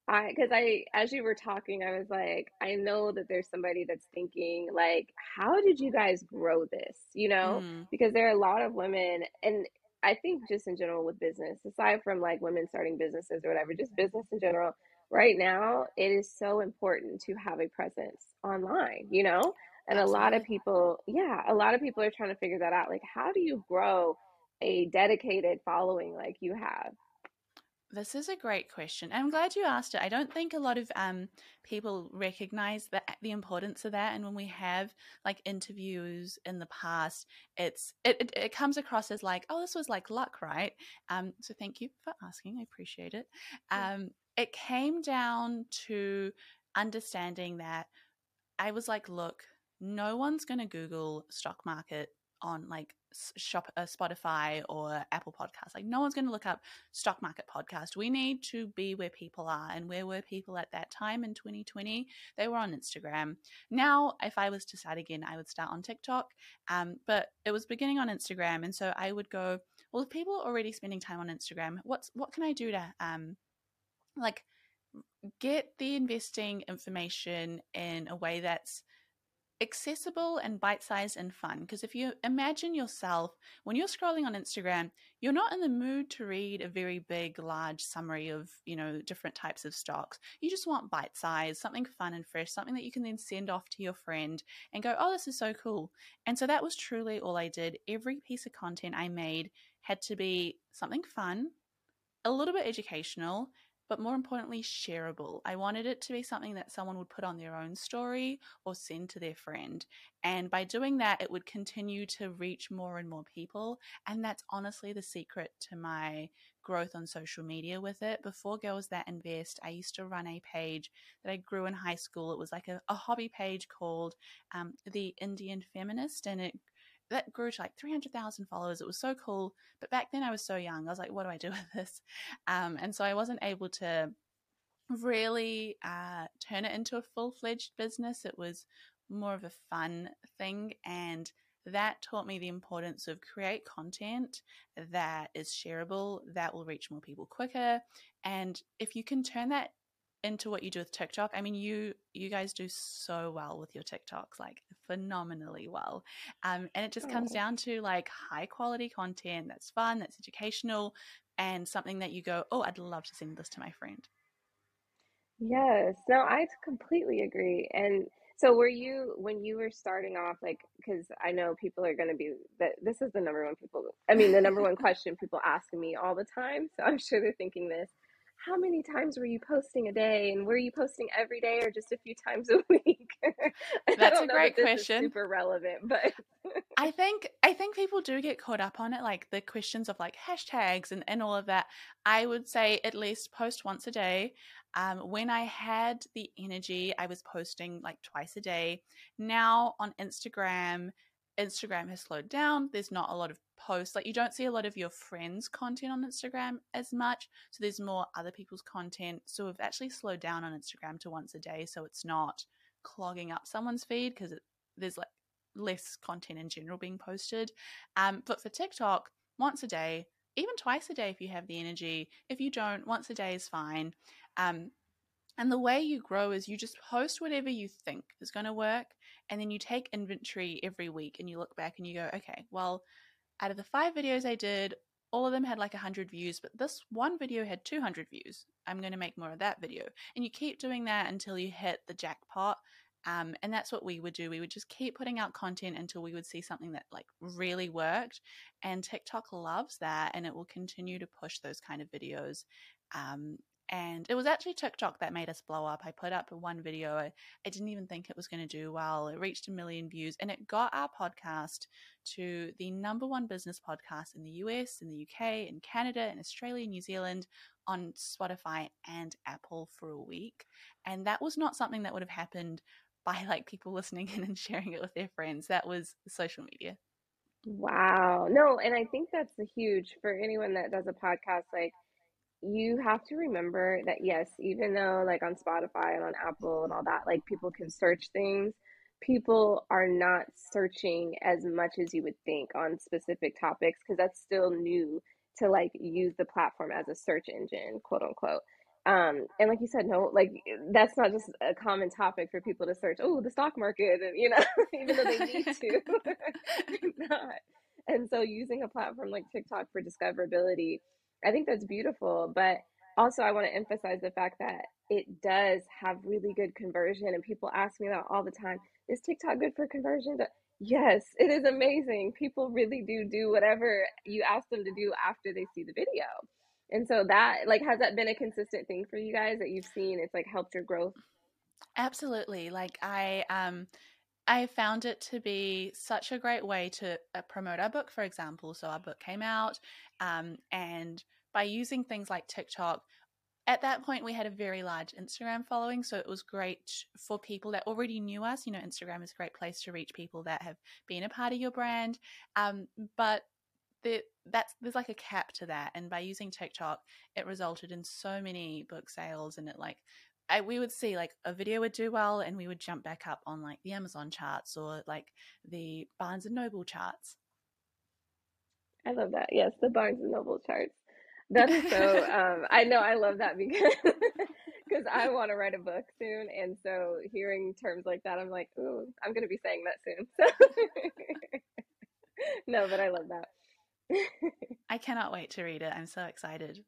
C: I, because I, as you were talking, I was like, I know that there's somebody that's thinking, like, how did you guys grow this? You know,
B: Mm,
C: because there are a lot of women, and I think just in general with business, aside from like women starting businesses or whatever, just business in general, right now, it is so important to have a presence online, you know? And a lot of people, yeah, a lot of people are trying to figure that out. Like, how do you grow a dedicated following like you have?
B: This is a great question. I'm glad you asked it. I don't think a lot of um, people recognize that the importance of that. And when we have like interviews in the past, it's it, it, it comes across as like, oh, this was like luck, right? Um, so thank you for asking. I appreciate it.
C: Yeah.
B: Um, it came down to understanding that I was like, look, no one's going to Google stock market on like shop uh, Spotify or Apple Podcasts. Like no one's going to look up stock market podcast. We need to be where people are, and where were people at that time in 2020? They were on Instagram. Now, if I was to start again, I would start on TikTok. Um, but it was beginning on Instagram, and so I would go. Well, if people are already spending time on Instagram, what's what can I do to um like get the investing information in a way that's accessible and bite-sized and fun because if you imagine yourself when you're scrolling on Instagram you're not in the mood to read a very big large summary of you know different types of stocks. You just want bite-sized something fun and fresh something that you can then send off to your friend and go oh this is so cool. And so that was truly all I did. Every piece of content I made had to be something fun a little bit educational, but more importantly, shareable. I wanted it to be something that someone would put on their own story or send to their friend. And by doing that, it would continue to reach more and more people. And that's honestly the secret to my growth on social media with it. Before Girls That Invest, I used to run a page that I grew in high school. It was like a, a hobby page called um, The Indian Feminist, and it that grew to like 300,000 followers. It was so cool. But back then I was so young. I was like, what do I do with this? Um, and so I wasn't able to really uh, turn it into a full fledged business. It was more of a fun thing. And that taught me the importance of create content that is shareable, that will reach more people quicker. And if you can turn that into what you do with TikTok. I mean, you you guys do so well with your TikToks, like phenomenally well. Um, and it just comes
C: Oh,
B: down to like high quality content that's fun, that's educational, and something that you go, oh, I'd love to send this to my friend.
C: yes. No, I completely agree. And so were you when you were starting off, like, because I know people are going to be that this is the number one people, I mean, the number one question people ask me all the time. So I'm sure they're thinking this. How many times were you posting a day? And were you posting every day or just a few times a week?
B: That's a
C: that
B: great question.
C: super relevant, but
B: I think I think people do get caught up on it, like the questions of like hashtags and, and all of that. I would say at least post once a day. Um, when I had the energy, I was posting like twice a day. Now on Instagram, Instagram has slowed down. There's not a lot of posts. Like you don't see a lot of your friends' content on Instagram as much. So there's more other people's content. So we've actually slowed down on Instagram to once a day. So it's not clogging up someone's feed because there's like less content in general being posted. Um, but for TikTok, once a day, even twice a day if you have the energy. If you don't, once a day is fine. Um, and the way you grow is you just post whatever you think is going to work. And then you take inventory every week and you look back and you go, okay, well, out of the five videos I did, all of them had like 100 views, but this one video had 200 views. I'm going to make more of that video. And you keep doing that until you hit the jackpot. Um, and that's what we would do. We would just keep putting out content until we would see something that like really worked. And TikTok loves that and it will continue to push those kind of videos. Um, and it was actually TikTok that made us blow up. I put up one video. I, I didn't even think it was going to do well. It reached a million views and it got our podcast to the number one business podcast in the US, in the UK, in Canada, in Australia, New Zealand, on Spotify and Apple for a week. And that was not something that would have happened by like people listening in and sharing it with their friends. That was social media.
C: wow. No, and I think that's huge for anyone that does a podcast, like you have to remember that yes, even though like on Spotify and on Apple and all that, like people can search things, people are not searching as much as you would think on specific topics because that's still new to like use the platform as a search engine, quote unquote. Um, and like you said, no, like that's not just a common topic for people to search. Oh, the stock market, and you know, even though they need to, not. And so, using a platform like TikTok for discoverability, I think that's beautiful. But also, I want to emphasize the fact that it does have really good conversion, and people ask me that all the time. Is TikTok good for conversion? Yes, it is amazing. People really do do whatever you ask them to do after they see the video. And so that like has that been a consistent thing for you guys that you've seen it's like helped your growth?
B: Absolutely. Like I um I found it to be such a great way to uh, promote our book, for example. So our book came out, um, and by using things like TikTok, at that point we had a very large Instagram following, so it was great for people that already knew us. You know, Instagram is a great place to reach people that have been a part of your brand. Um, but the, that's there's like a cap to that, and by using TikTok, it resulted in so many book sales, and it like I, we would see like a video would do well, and we would jump back up on like the Amazon charts or like the Barnes and Noble charts.
C: I love that. Yes, the Barnes and Noble charts. That's so. um, I know I love that because because I want to write a book soon, and so hearing terms like that, I'm like, ooh, I'm gonna be saying that soon. So no, but I love that.
B: I cannot wait to read it. I'm so excited.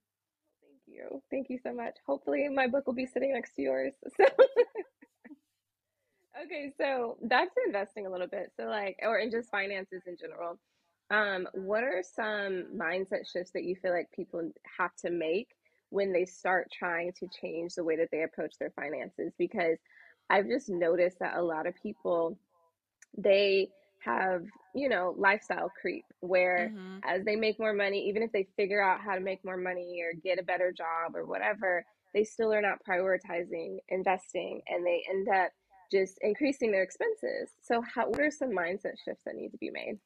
C: Thank you. Thank you so much. Hopefully, my book will be sitting next to yours. So. okay, so back to investing a little bit. So, like, or in just finances in general. Um, what are some mindset shifts that you feel like people have to make when they start trying to change the way that they approach their finances? Because I've just noticed that a lot of people they have you know lifestyle creep where mm-hmm. as they make more money even if they figure out how to make more money or get a better job or whatever they still are not prioritizing investing and they end up just increasing their expenses so how what are some mindset shifts that need to be made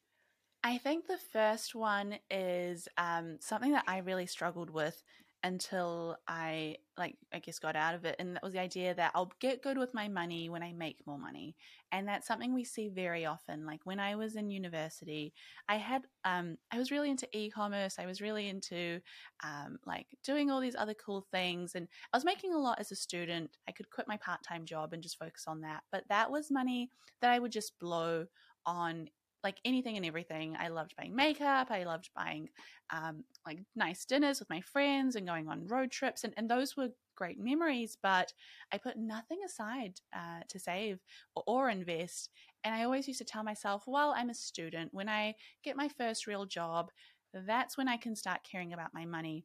B: i think the first one is um, something that i really struggled with until I like I guess got out of it and that was the idea that I'll get good with my money when I make more money and that's something we see very often like when I was in university I had um I was really into e-commerce I was really into um like doing all these other cool things and I was making a lot as a student I could quit my part-time job and just focus on that but that was money that I would just blow on like anything and everything. I loved buying makeup. I loved buying um, like nice dinners with my friends and going on road trips. And, and those were great memories, but I put nothing aside uh, to save or, or invest. And I always used to tell myself, well, I'm a student. When I get my first real job, that's when I can start caring about my money.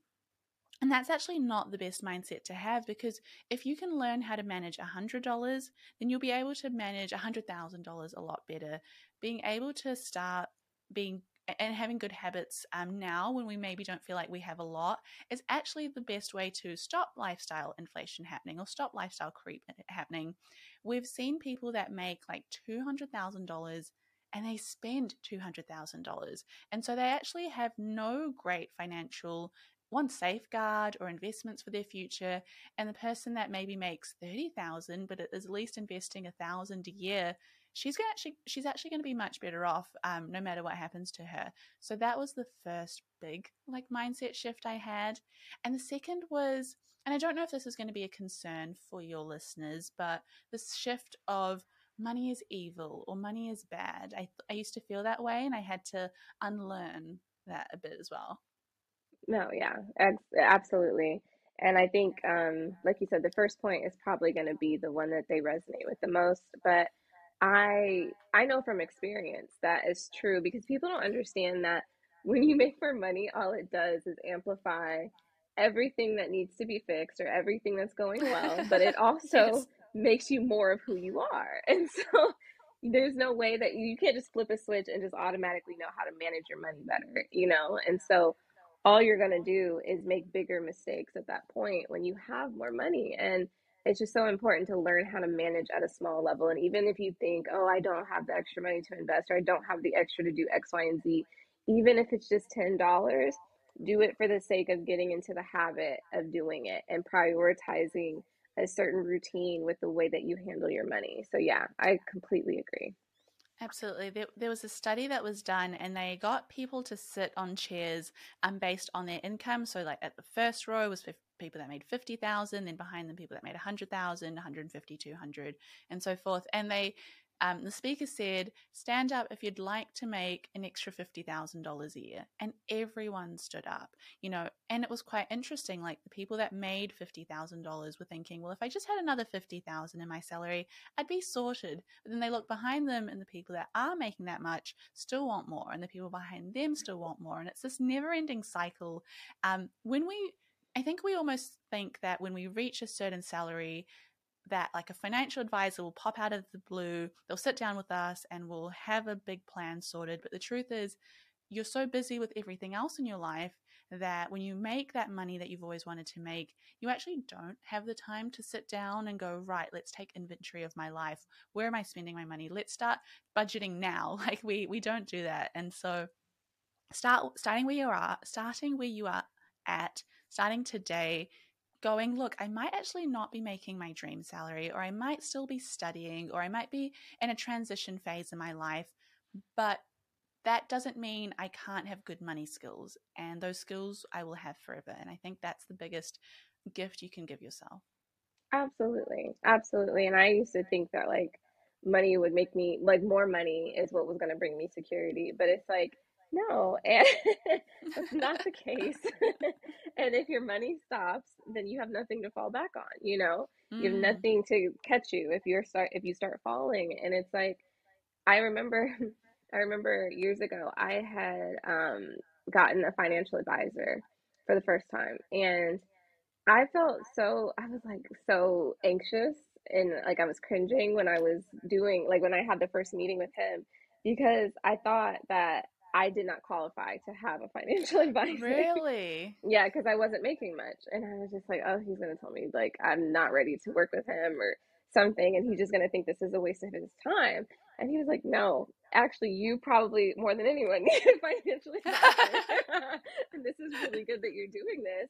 B: And that's actually not the best mindset to have because if you can learn how to manage $100, then you'll be able to manage $100,000 a lot better. Being able to start being and having good habits um, now when we maybe don't feel like we have a lot is actually the best way to stop lifestyle inflation happening or stop lifestyle creep happening. We've seen people that make like $200,000 and they spend $200,000. And so they actually have no great financial one safeguard or investments for their future and the person that maybe makes 30,000 but is at least investing a thousand a year she's going actually she's actually going to be much better off um, no matter what happens to her. So that was the first big like mindset shift i had. And the second was and i don't know if this is going to be a concern for your listeners but this shift of money is evil or money is bad. I, I used to feel that way and i had to unlearn that a bit as well
C: no, yeah, absolutely. And I think, um, like you said, the first point is probably going to be the one that they resonate with the most. But I I know from experience that is true because people don't understand that when you make more money, all it does is amplify everything that needs to be fixed or everything that's going well. But it also yes. makes you more of who you are. And so there's no way that you, you can't just flip a switch and just automatically know how to manage your money better, you know? And so all you're going to do is make bigger mistakes at that point when you have more money. And it's just so important to learn how to manage at a small level. And even if you think, oh, I don't have the extra money to invest or I don't have the extra to do X, Y, and Z, even if it's just $10, do it for the sake of getting into the habit of doing it and prioritizing a certain routine with the way that you handle your money. So yeah, I completely agree.
B: Absolutely. There, there, was a study that was done, and they got people to sit on chairs um, based on their income. So, like at the first row was people that made 50,000, then behind them, people that made 100,000, 150, 200, and so forth. And they um, the speaker said, Stand up if you'd like to make an extra $50,000 a year. And everyone stood up, you know, and it was quite interesting. Like the people that made $50,000 were thinking, Well, if I just had another 50000 in my salary, I'd be sorted. But then they look behind them, and the people that are making that much still want more, and the people behind them still want more. And it's this never ending cycle. Um, when we I think we almost think that when we reach a certain salary, that like a financial advisor will pop out of the blue, they'll sit down with us and we'll have a big plan sorted. But the truth is, you're so busy with everything else in your life that when you make that money that you've always wanted to make, you actually don't have the time to sit down and go, right, let's take inventory of my life. Where am I spending my money? Let's start budgeting now. Like we we don't do that. And so start starting where you are, starting where you are at, starting today going, look, I might actually not be making my dream salary, or I might still be studying, or I might be in a transition phase in my life, but that doesn't mean I can't have good money skills. And those skills I will have forever. And I think that's the biggest gift you can give yourself.
C: Absolutely. Absolutely. And I used to think that like money would make me like more money is what was going to bring me security. But it's like, no, and that's not the case. and if your money stops, then you have nothing to fall back on, you know? Mm. You have mm. nothing to catch you if you're start if you start falling. And it's like I remember I remember years ago I had um gotten a financial advisor for the first time and I felt so I was like so anxious and like I was cringing when I was doing like when I had the first meeting with him because I thought that I did not qualify to have a financial advisor.
B: Really?
C: yeah, because I wasn't making much. And I was just like, oh, he's going to tell me, like, I'm not ready to work with him or something. And he's just going to think this is a waste of his time. And he was like, no, actually, you probably more than anyone need a financial advisor. and this is really good that you're doing this.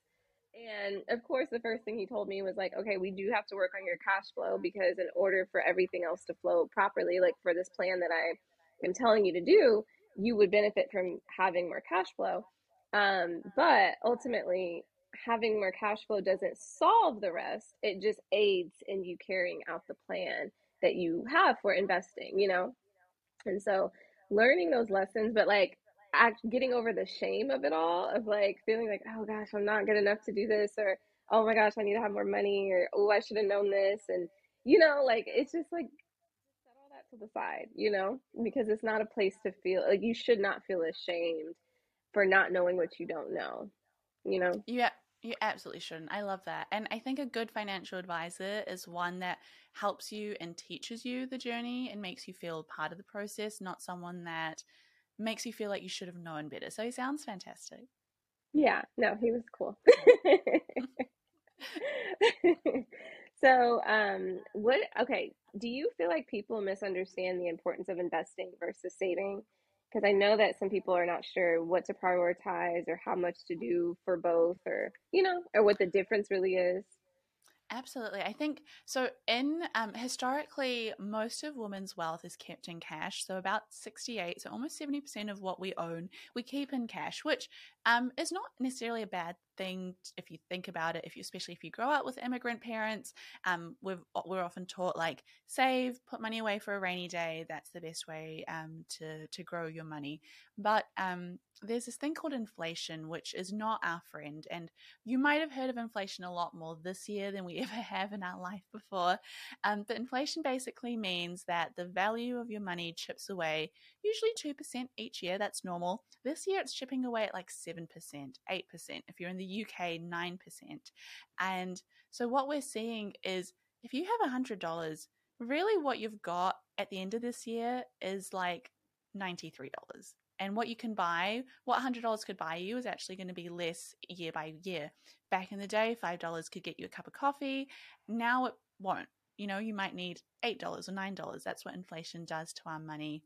C: And of course, the first thing he told me was like, okay, we do have to work on your cash flow because in order for everything else to flow properly, like for this plan that I am telling you to do, you would benefit from having more cash flow. Um, but ultimately, having more cash flow doesn't solve the rest. It just aids in you carrying out the plan that you have for investing, you know? And so learning those lessons, but like act, getting over the shame of it all, of like feeling like, oh gosh, I'm not good enough to do this, or oh my gosh, I need to have more money, or oh, I should have known this. And, you know, like it's just like to the side, you know, because it's not a place to feel like you should not feel ashamed for not knowing what you don't know, you know?
B: Yeah. You absolutely shouldn't. I love that. And I think a good financial advisor is one that helps you and teaches you the journey and makes you feel part of the process, not someone that makes you feel like you should have known better. So he sounds fantastic.
C: Yeah, no, he was cool. So, um, what, okay, do you feel like people misunderstand the importance of investing versus saving? Because I know that some people are not sure what to prioritize or how much to do for both, or, you know, or what the difference really is.
B: Absolutely. I think so. In um, historically, most of women's wealth is kept in cash. So about 68, so almost 70% of what we own, we keep in cash, which um, is not necessarily a bad thing if you think about it. If you, especially if you grow up with immigrant parents, um, we've we're often taught like save, put money away for a rainy day. That's the best way um, to to grow your money. But um, there's this thing called inflation, which is not our friend. And you might have heard of inflation a lot more this year than we ever have in our life before. Um, but inflation basically means that the value of your money chips away, usually 2% each year. That's normal. This year it's chipping away at like 7%, 8%. If you're in the UK, 9%. And so what we're seeing is if you have $100, really what you've got at the end of this year is like $93 and what you can buy, what $100 could buy you, is actually going to be less year by year. Back in the day, $5 could get you a cup of coffee. Now it won't. You know, you might need $8 or $9. That's what inflation does to our money.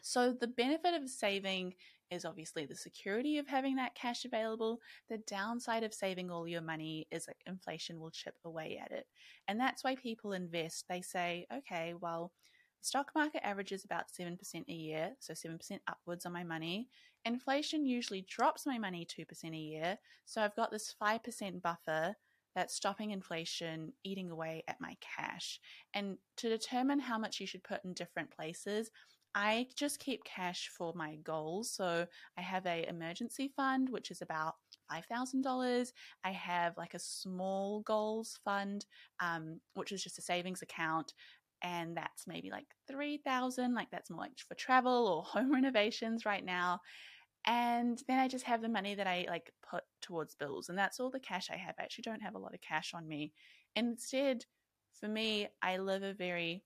B: So, the benefit of saving is obviously the security of having that cash available. The downside of saving all your money is that inflation will chip away at it. And that's why people invest. They say, okay, well, the stock market averages about 7% a year, so 7% upwards on my money. Inflation usually drops my money 2% a year, so I've got this 5% buffer that's stopping inflation eating away at my cash. And to determine how much you should put in different places, I just keep cash for my goals. So I have a emergency fund, which is about $5,000. I have like a small goals fund, um, which is just a savings account. And that's maybe like 3000 like that's more like for travel or home renovations right now. And then I just have the money that I like put towards bills. And that's all the cash I have. I actually don't have a lot of cash on me. Instead, for me, I live a very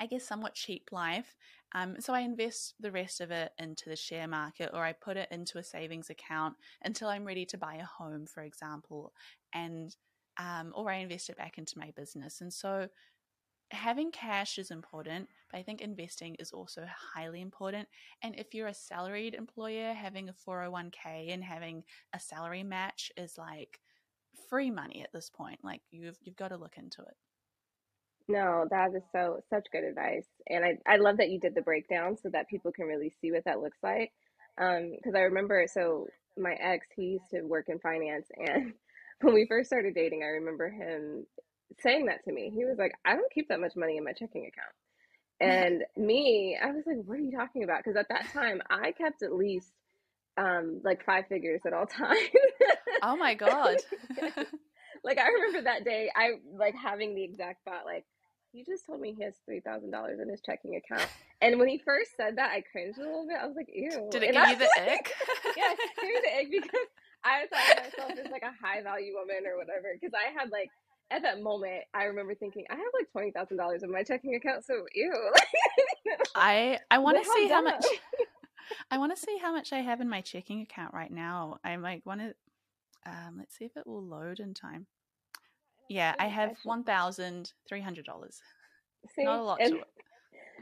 B: I guess, somewhat cheap life. Um, so I invest the rest of it into the share market or I put it into a savings account until I'm ready to buy a home, for example, and um, or I invest it back into my business. And so having cash is important, but I think investing is also highly important. And if you're a salaried employer, having a 401k and having a salary match is like free money at this point. Like you've you've got to look into it.
C: No, that is so such good advice. And I, I love that you did the breakdown so that people can really see what that looks like. Um, because I remember so my ex, he used to work in finance and when we first started dating, I remember him saying that to me. He was like, I don't keep that much money in my checking account. And me, I was like, what are you talking about? Because at that time I kept at least um like five figures at all times.
B: oh my God.
C: like I remember that day I like having the exact thought like you just told me he has three thousand dollars in his checking account. And when he first said that, I cringed a little bit. I was like, "Ew!"
B: Did it
C: and
B: give
C: I,
B: you the ick?
C: yeah, it gave me the ick because I thought of myself as like a high value woman or whatever. Because I had like at that moment, I remember thinking, I have like twenty thousand dollars in my checking account, so ew.
B: I I want to see how much. I want to see how much I have in my checking account right now. I might want to. Um, let's see if it will load in time. Yeah, I have one thousand three hundred dollars. Not a lot and, to it.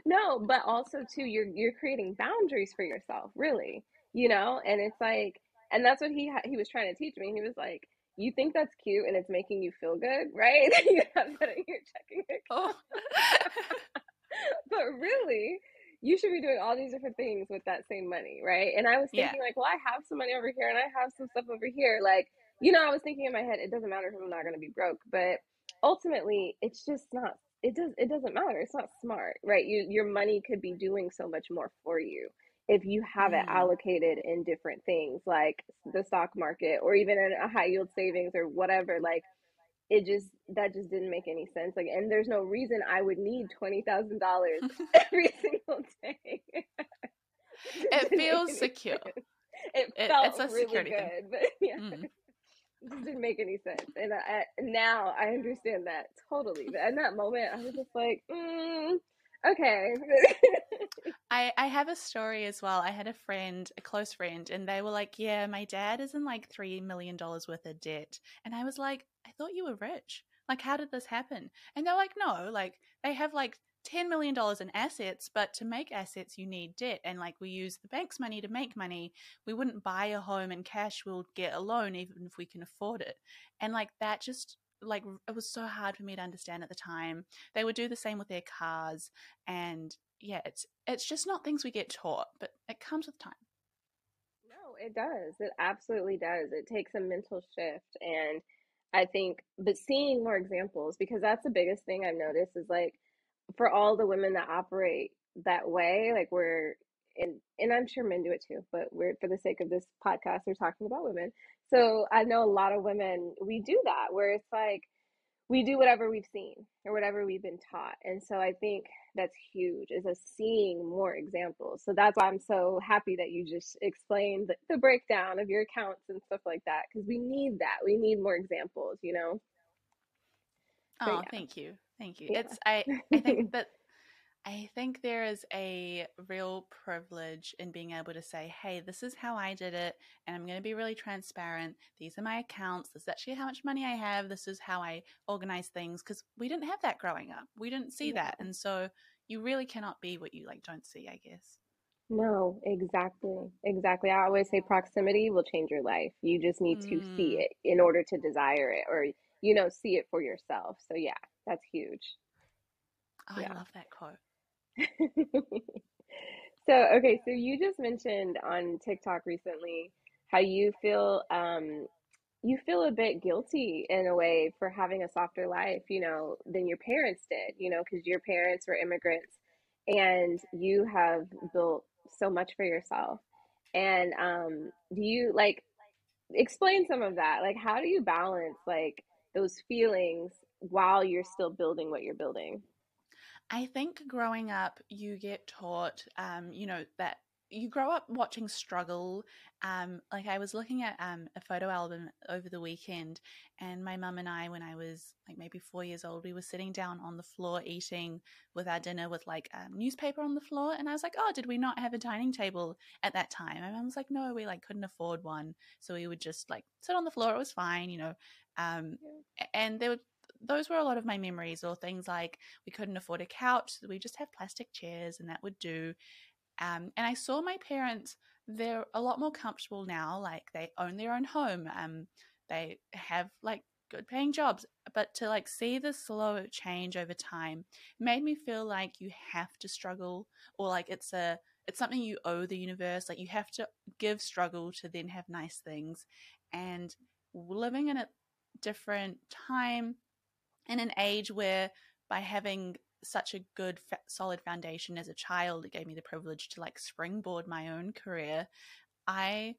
C: No, but also too, you're you're creating boundaries for yourself, really. You know, and it's like, and that's what he ha- he was trying to teach me. He was like, you think that's cute and it's making you feel good, right? you have that in your checking oh. account. Oh. but really, you should be doing all these different things with that same money, right? And I was thinking yeah. like, well, I have some money over here and I have some stuff over here. Like, you know, I was thinking in my head, it doesn't matter if I'm not going to be broke, but ultimately, it's just not. It does. It doesn't matter. It's not smart, right? You, your money could be doing so much more for you if you have it allocated in different things like the stock market or even in a high yield savings or whatever. Like, it just that just didn't make any sense. Like, and there's no reason I would need twenty thousand dollars every single day.
B: it feels secure.
C: It, it felt really good, thing. but yeah. Mm just didn't make any sense. And I, now I understand that totally. But in that moment, I was just like, mm, okay.
B: I I have a story as well. I had a friend, a close friend, and they were like, "Yeah, my dad is in like three million dollars worth of debt," and I was like, "I thought you were rich. Like, how did this happen?" And they're like, "No, like they have like." $10 million in assets, but to make assets, you need debt. And like we use the bank's money to make money. We wouldn't buy a home in cash, we'll get a loan even if we can afford it. And like that just like it was so hard for me to understand at the time. They would do the same with their cars and yeah, it's it's just not things we get taught, but it comes with time.
C: No, it does. It absolutely does. It takes a mental shift and I think but seeing more examples because that's the biggest thing I've noticed is like for all the women that operate that way, like we're and and I'm sure men do it too, but we're for the sake of this podcast, we're talking about women. So I know a lot of women we do that where it's like we do whatever we've seen or whatever we've been taught. And so I think that's huge is a seeing more examples. So that's why I'm so happy that you just explained the, the breakdown of your accounts and stuff like that because we need that. We need more examples, you know.
B: Oh, yeah. thank you. Thank you. Yeah. It's I I think that I think there is a real privilege in being able to say, hey, this is how I did it, and I'm going to be really transparent. These are my accounts. This is actually how much money I have. This is how I organize things. Because we didn't have that growing up. We didn't see yeah. that. And so you really cannot be what you like don't see, I guess.
C: No, exactly. Exactly. I always say proximity will change your life. You just need to see
B: Mm.
C: it in order to desire it or, you know, see it for yourself. So, yeah, that's huge.
B: Oh, I love that quote.
C: So, okay, so you just mentioned on TikTok recently how you feel um you feel a bit guilty in a way for having a softer life, you know, than your parents did, you know, because your parents were immigrants and you have built so much for yourself. And um do you like explain some of that? Like how do you balance like those feelings while you're still building what you're building?
B: I think growing up, you get taught, um, you know, that you grow up watching struggle. Um, like I was looking at um, a photo album over the weekend, and my mum and I, when I was like maybe four years old, we were sitting down on the floor eating with our dinner with like um, newspaper on the floor, and I was like, "Oh, did we not have a dining table at that time?" My mum was like, "No, we like couldn't afford one, so we would just like sit on the floor. It was fine, you know." Um, a- and there were those were a lot of my memories, or things like we couldn't afford a couch, so we just have plastic chairs, and that would do. Um, and I saw my parents; they're a lot more comfortable now. Like they own their own home. Um, they have like good paying jobs. But to like see the slow change over time made me feel like you have to struggle, or like it's a it's something you owe the universe. Like you have to give struggle to then have nice things. And living in a different time in an age where by having such a good solid foundation as a child it gave me the privilege to like springboard my own career i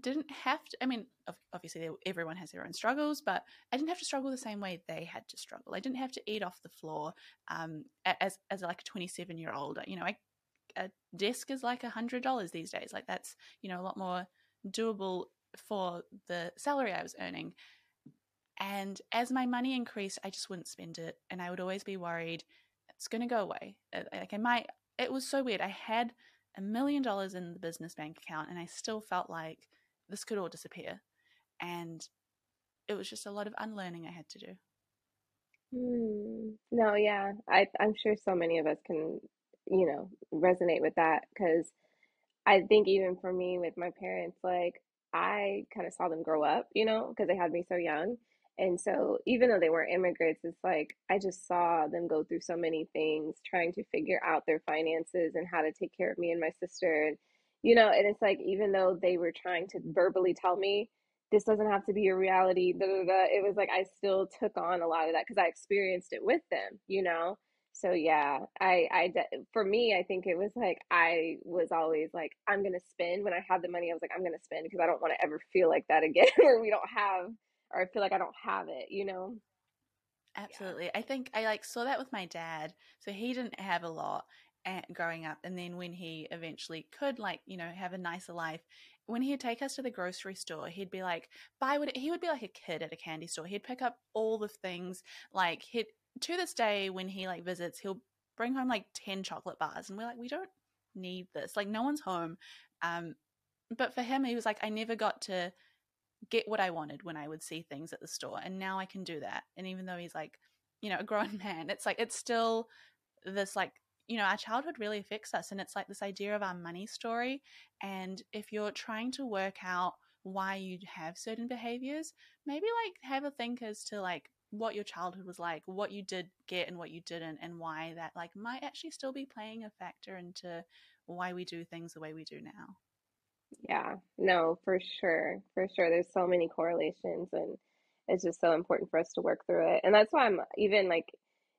B: didn't have to i mean obviously everyone has their own struggles but i didn't have to struggle the same way they had to struggle. I didn't have to eat off the floor um, as, as like a 27 year old you know I, a desk is like a hundred dollars these days. Like that's you know a lot more doable for the salary i was earning and as my money increased, I just wouldn't spend it. And I would always be worried it's going to go away. Uh, like I might, it was so weird. I had a million dollars in the business bank account and I still felt like this could all disappear. And it was just a lot of unlearning I had to do.
C: Hmm. No, yeah. I I'm sure so many of us can, you know, resonate with that because I think even for me with my parents, like I kind of saw them grow up, you know, because they had me so young. And so even though they were immigrants, it's like I just saw them go through so many things trying to figure out their finances and how to take care of me and my sister. And, you know, and it's like even though they were trying to verbally tell me this doesn't have to be a reality, it was like I still took on a lot of that because I experienced it with them, you know? So yeah, I I for me, I think it was like I was always like I'm gonna spend when I had the money. I was like I'm gonna spend because I don't want to ever feel like that again, where we don't have or I feel like I don't have it. You know? Yeah.
B: Absolutely. I think I like saw that with my dad. So he didn't have a lot and growing up and then when he eventually could like, you know, have a nicer life, when he'd take us to the grocery store, he'd be like, buy what he would be like a kid at a candy store. He'd pick up all the things like he'd to this day when he like visits, he'll bring home like 10 chocolate bars and we're like, we don't need this. Like no one's home. Um but for him he was like I never got to get what I wanted when I would see things at the store. And now I can do that. And even though he's like, you know, a grown man, it's like, it's still this like, you know, our childhood really affects us. And it's like this idea of our money story. And if you're trying to work out why you have certain behaviors, maybe like have a think as to like what your childhood was like, what you did get and what you didn't, and why that like might actually still be playing a factor into why we do things the way we do now.
C: Yeah, no, for sure. For sure. There's so many correlations and it's just so important for us to work through it. And that's why I'm even like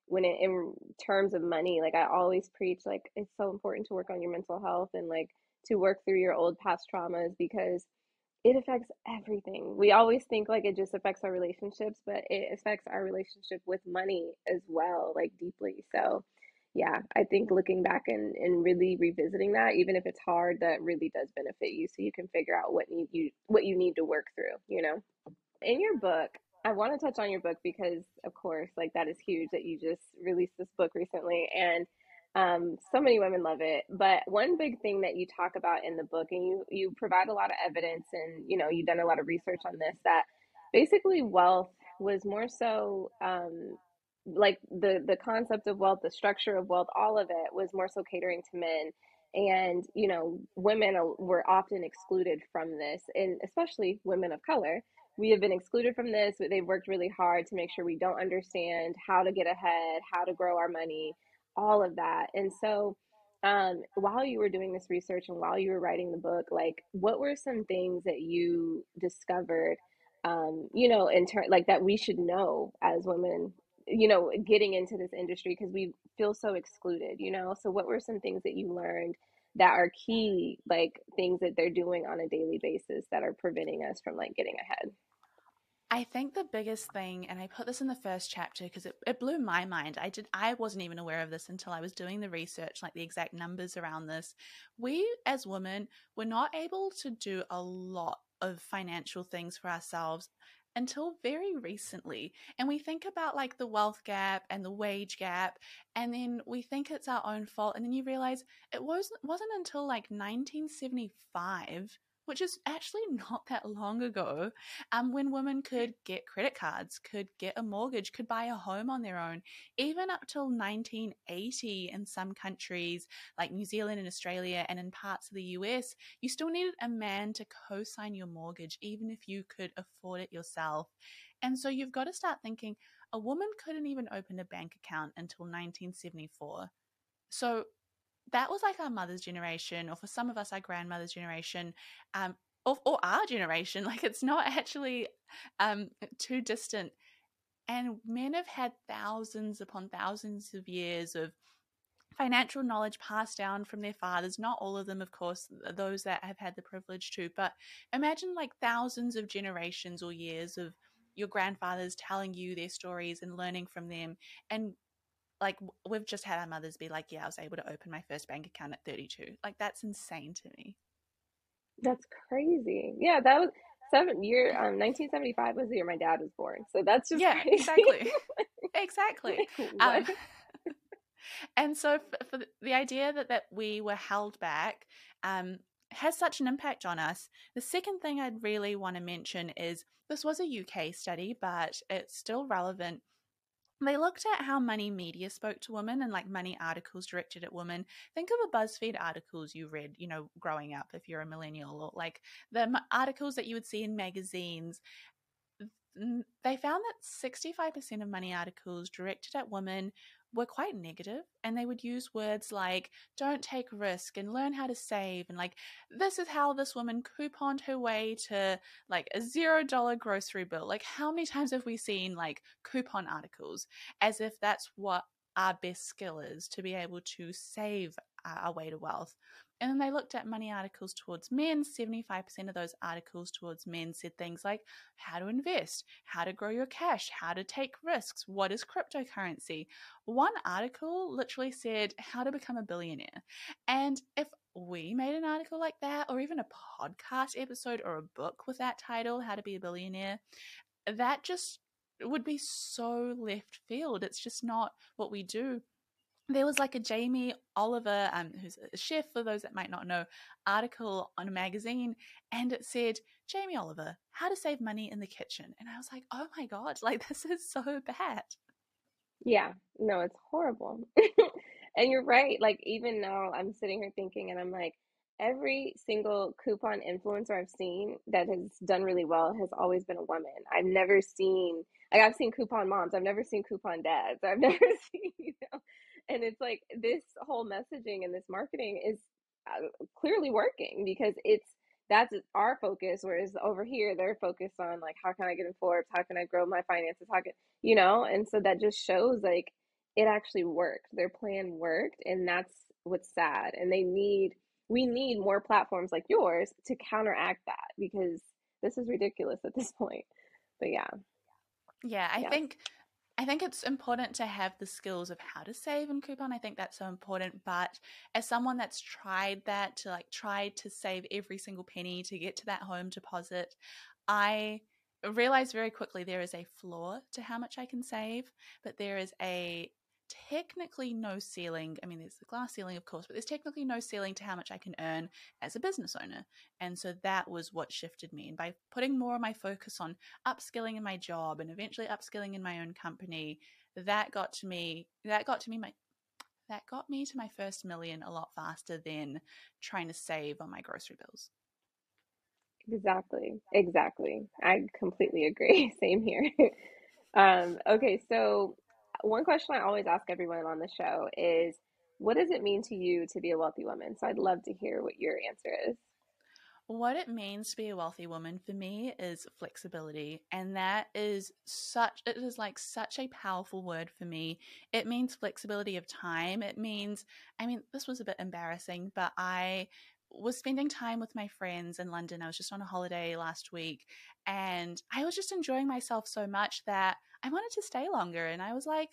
C: when it, in terms of money, like I always preach like it's so important to work on your mental health and like to work through your old past traumas because it affects everything. We always think like it just affects our relationships, but it affects our relationship with money as well, like deeply. So, yeah, I think looking back and, and really revisiting that, even if it's hard, that really does benefit you so you can figure out what need you what you need to work through, you know. In your book, I want to touch on your book because of course, like that is huge that you just released this book recently and um, so many women love it. But one big thing that you talk about in the book, and you you provide a lot of evidence, and you know you've done a lot of research on this, that basically wealth was more so um, like the the concept of wealth, the structure of wealth, all of it was more so catering to men. and you know women were often excluded from this and especially women of color we have been excluded from this but they've worked really hard to make sure we don't understand how to get ahead how to grow our money all of that and so um, while you were doing this research and while you were writing the book like what were some things that you discovered um, you know in turn like that we should know as women you know getting into this industry because we feel so excluded you know so what were some things that you learned that are key like things that they're doing on a daily basis that are preventing us from like getting ahead
B: I think the biggest thing, and I put this in the first chapter because it, it blew my mind. I did I wasn't even aware of this until I was doing the research, like the exact numbers around this. We as women were not able to do a lot of financial things for ourselves until very recently. And we think about like the wealth gap and the wage gap, and then we think it's our own fault. And then you realize it wasn't, wasn't until like 1975 which is actually not that long ago, um, when women could get credit cards, could get a mortgage, could buy a home on their own. Even up till 1980 in some countries like New Zealand and Australia and in parts of the US, you still needed a man to co sign your mortgage, even if you could afford it yourself. And so you've got to start thinking a woman couldn't even open a bank account until 1974. So that was like our mother's generation, or for some of us, our grandmother's generation, um, or, or our generation. Like it's not actually um, too distant. And men have had thousands upon thousands of years of financial knowledge passed down from their fathers. Not all of them, of course, those that have had the privilege to, but imagine like thousands of generations or years of your grandfathers telling you their stories and learning from them and like we've just had our mothers be like, yeah, I was able to open my first bank account at 32. Like that's insane to me.
C: That's crazy. Yeah, that was seven year um 1975 was the year my dad was born. So that's just
B: Yeah,
C: crazy.
B: exactly. exactly. um, and so for, for, the idea that that we were held back um has such an impact on us. The second thing I'd really want to mention is this was a UK study, but it's still relevant they looked at how money media spoke to women and like money articles directed at women. Think of the BuzzFeed articles you read, you know, growing up if you're a millennial, or like the articles that you would see in magazines. They found that 65% of money articles directed at women were quite negative and they would use words like don't take risk and learn how to save and like this is how this woman couponed her way to like a zero dollar grocery bill. Like how many times have we seen like coupon articles as if that's what our best skill is to be able to save our way to wealth and then they looked at money articles towards men. 75% of those articles towards men said things like how to invest, how to grow your cash, how to take risks, what is cryptocurrency. One article literally said how to become a billionaire. And if we made an article like that, or even a podcast episode or a book with that title, How to Be a Billionaire, that just would be so left field. It's just not what we do there was like a Jamie Oliver, um, who's a chef for those that might not know, article on a magazine, and it said Jamie Oliver, how to save money in the kitchen, and I was like, oh my god, like this is so bad.
C: Yeah, no, it's horrible. and you're right. Like even now, I'm sitting here thinking, and I'm like, every single coupon influencer I've seen that has done really well has always been a woman. I've never seen like I've seen coupon moms. I've never seen coupon dads. I've never seen you know and it's like this whole messaging and this marketing is uh, clearly working because it's that's our focus whereas over here they're focused on like how can i get in forbes? How can i grow my finances? How can you know? And so that just shows like it actually worked. Their plan worked and that's what's sad. And they need we need more platforms like yours to counteract that because this is ridiculous at this point. But yeah.
B: Yeah i yeah. think I think it's important to have the skills of how to save and coupon. I think that's so important. But as someone that's tried that to like try to save every single penny to get to that home deposit, I realized very quickly there is a flaw to how much I can save, but there is a technically no ceiling. I mean, there's the glass ceiling, of course, but there's technically no ceiling to how much I can earn as a business owner. And so that was what shifted me. And by putting more of my focus on upskilling in my job and eventually upskilling in my own company, that got to me, that got to me my that got me to my first million a lot faster than trying to save on my grocery bills.
C: Exactly. Exactly. I completely agree. Same here. um, okay, so one question I always ask everyone on the show is what does it mean to you to be a wealthy woman? So I'd love to hear what your answer is.
B: What it means to be a wealthy woman for me is flexibility. And that is such, it is like such a powerful word for me. It means flexibility of time. It means, I mean, this was a bit embarrassing, but I was spending time with my friends in London. I was just on a holiday last week and I was just enjoying myself so much that I wanted to stay longer. And I was like,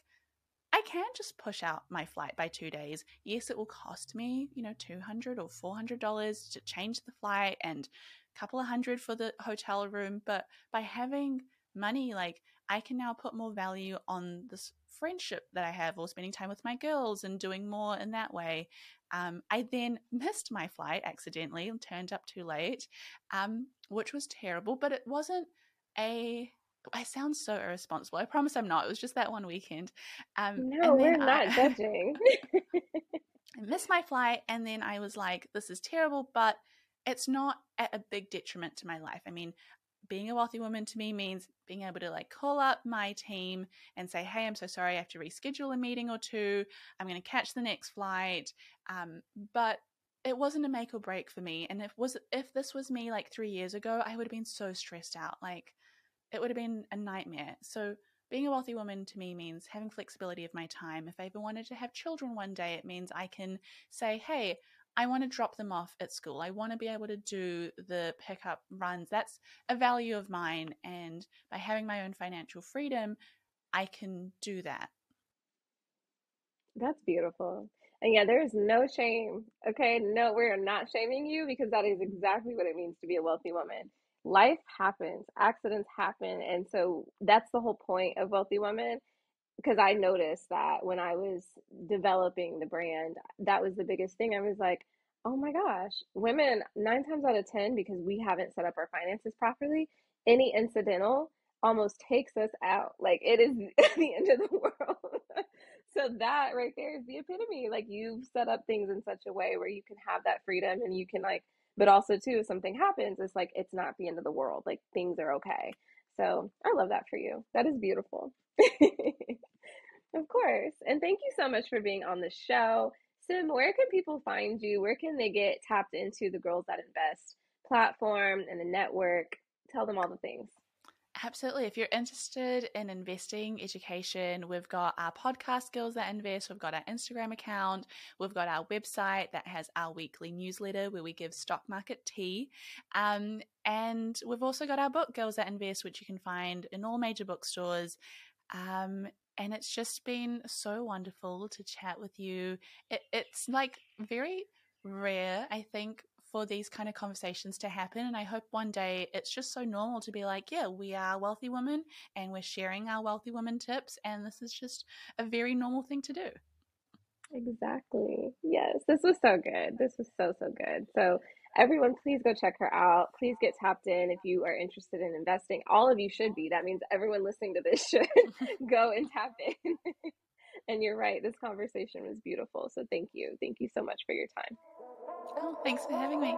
B: I can just push out my flight by two days. Yes, it will cost me, you know, two hundred or four hundred dollars to change the flight and a couple of hundred for the hotel room. But by having money, like I can now put more value on this friendship that I have or spending time with my girls and doing more in that way. Um, I then missed my flight accidentally and turned up too late, um, which was terrible, but it wasn't a I sound so irresponsible. I promise I'm not. It was just that one weekend.
C: Um, no, we're not I, judging.
B: I missed my flight, and then I was like, "This is terrible," but it's not at a big detriment to my life. I mean, being a wealthy woman to me means being able to like call up my team and say, "Hey, I'm so sorry. I have to reschedule a meeting or two. I'm going to catch the next flight." Um, but it wasn't a make or break for me. And if was if this was me like three years ago, I would have been so stressed out. Like it would have been a nightmare. So being a wealthy woman to me means having flexibility of my time. If I ever wanted to have children one day, it means I can say, hey, I want to drop them off at school. I want to be able to do the pickup runs. That's a value of mine. And by having my own financial freedom, I can do that.
C: That's beautiful. And yeah, there is no shame. Okay. No, we're not shaming you because that is exactly what it means to be a wealthy woman life happens, accidents happen. And so that's the whole point of Wealthy Woman. Because I noticed that when I was developing the brand, that was the biggest thing. I was like, oh my gosh, women, nine times out of 10, because we haven't set up our finances properly, any incidental almost takes us out. Like it is the end of the world. so that right there is the epitome. Like you've set up things in such a way where you can have that freedom and you can like but also too if something happens it's like it's not the end of the world like things are okay. So i love that for you. That is beautiful. Of course. And thank you so much for being on the show. Sim where can people find you? Where can they get tapped into the girls that invest platform and the network? Tell them all the things
B: Absolutely. If you're interested in investing education, we've got our podcast, Girls That Invest. We've got our Instagram account. We've got our website that has our weekly newsletter where we give stock market tea. Um, and we've also got our book, Girls That Invest, which you can find in all major bookstores. Um, and it's just been so wonderful to chat with you. It, it's like very rare, I think, for these kind of conversations to happen. And I hope one day it's just so normal to be like, yeah, we are wealthy women and we're sharing our wealthy women tips. And this is just a very normal thing to do.
C: Exactly. Yes. This was so good. This was so, so good. So, everyone, please go check her out. Please get tapped in if you are interested in investing. All of you should be. That means everyone listening to this should go and tap in. and you're right. This conversation was beautiful. So, thank you. Thank you so much for your time.
B: Oh, thanks for having me.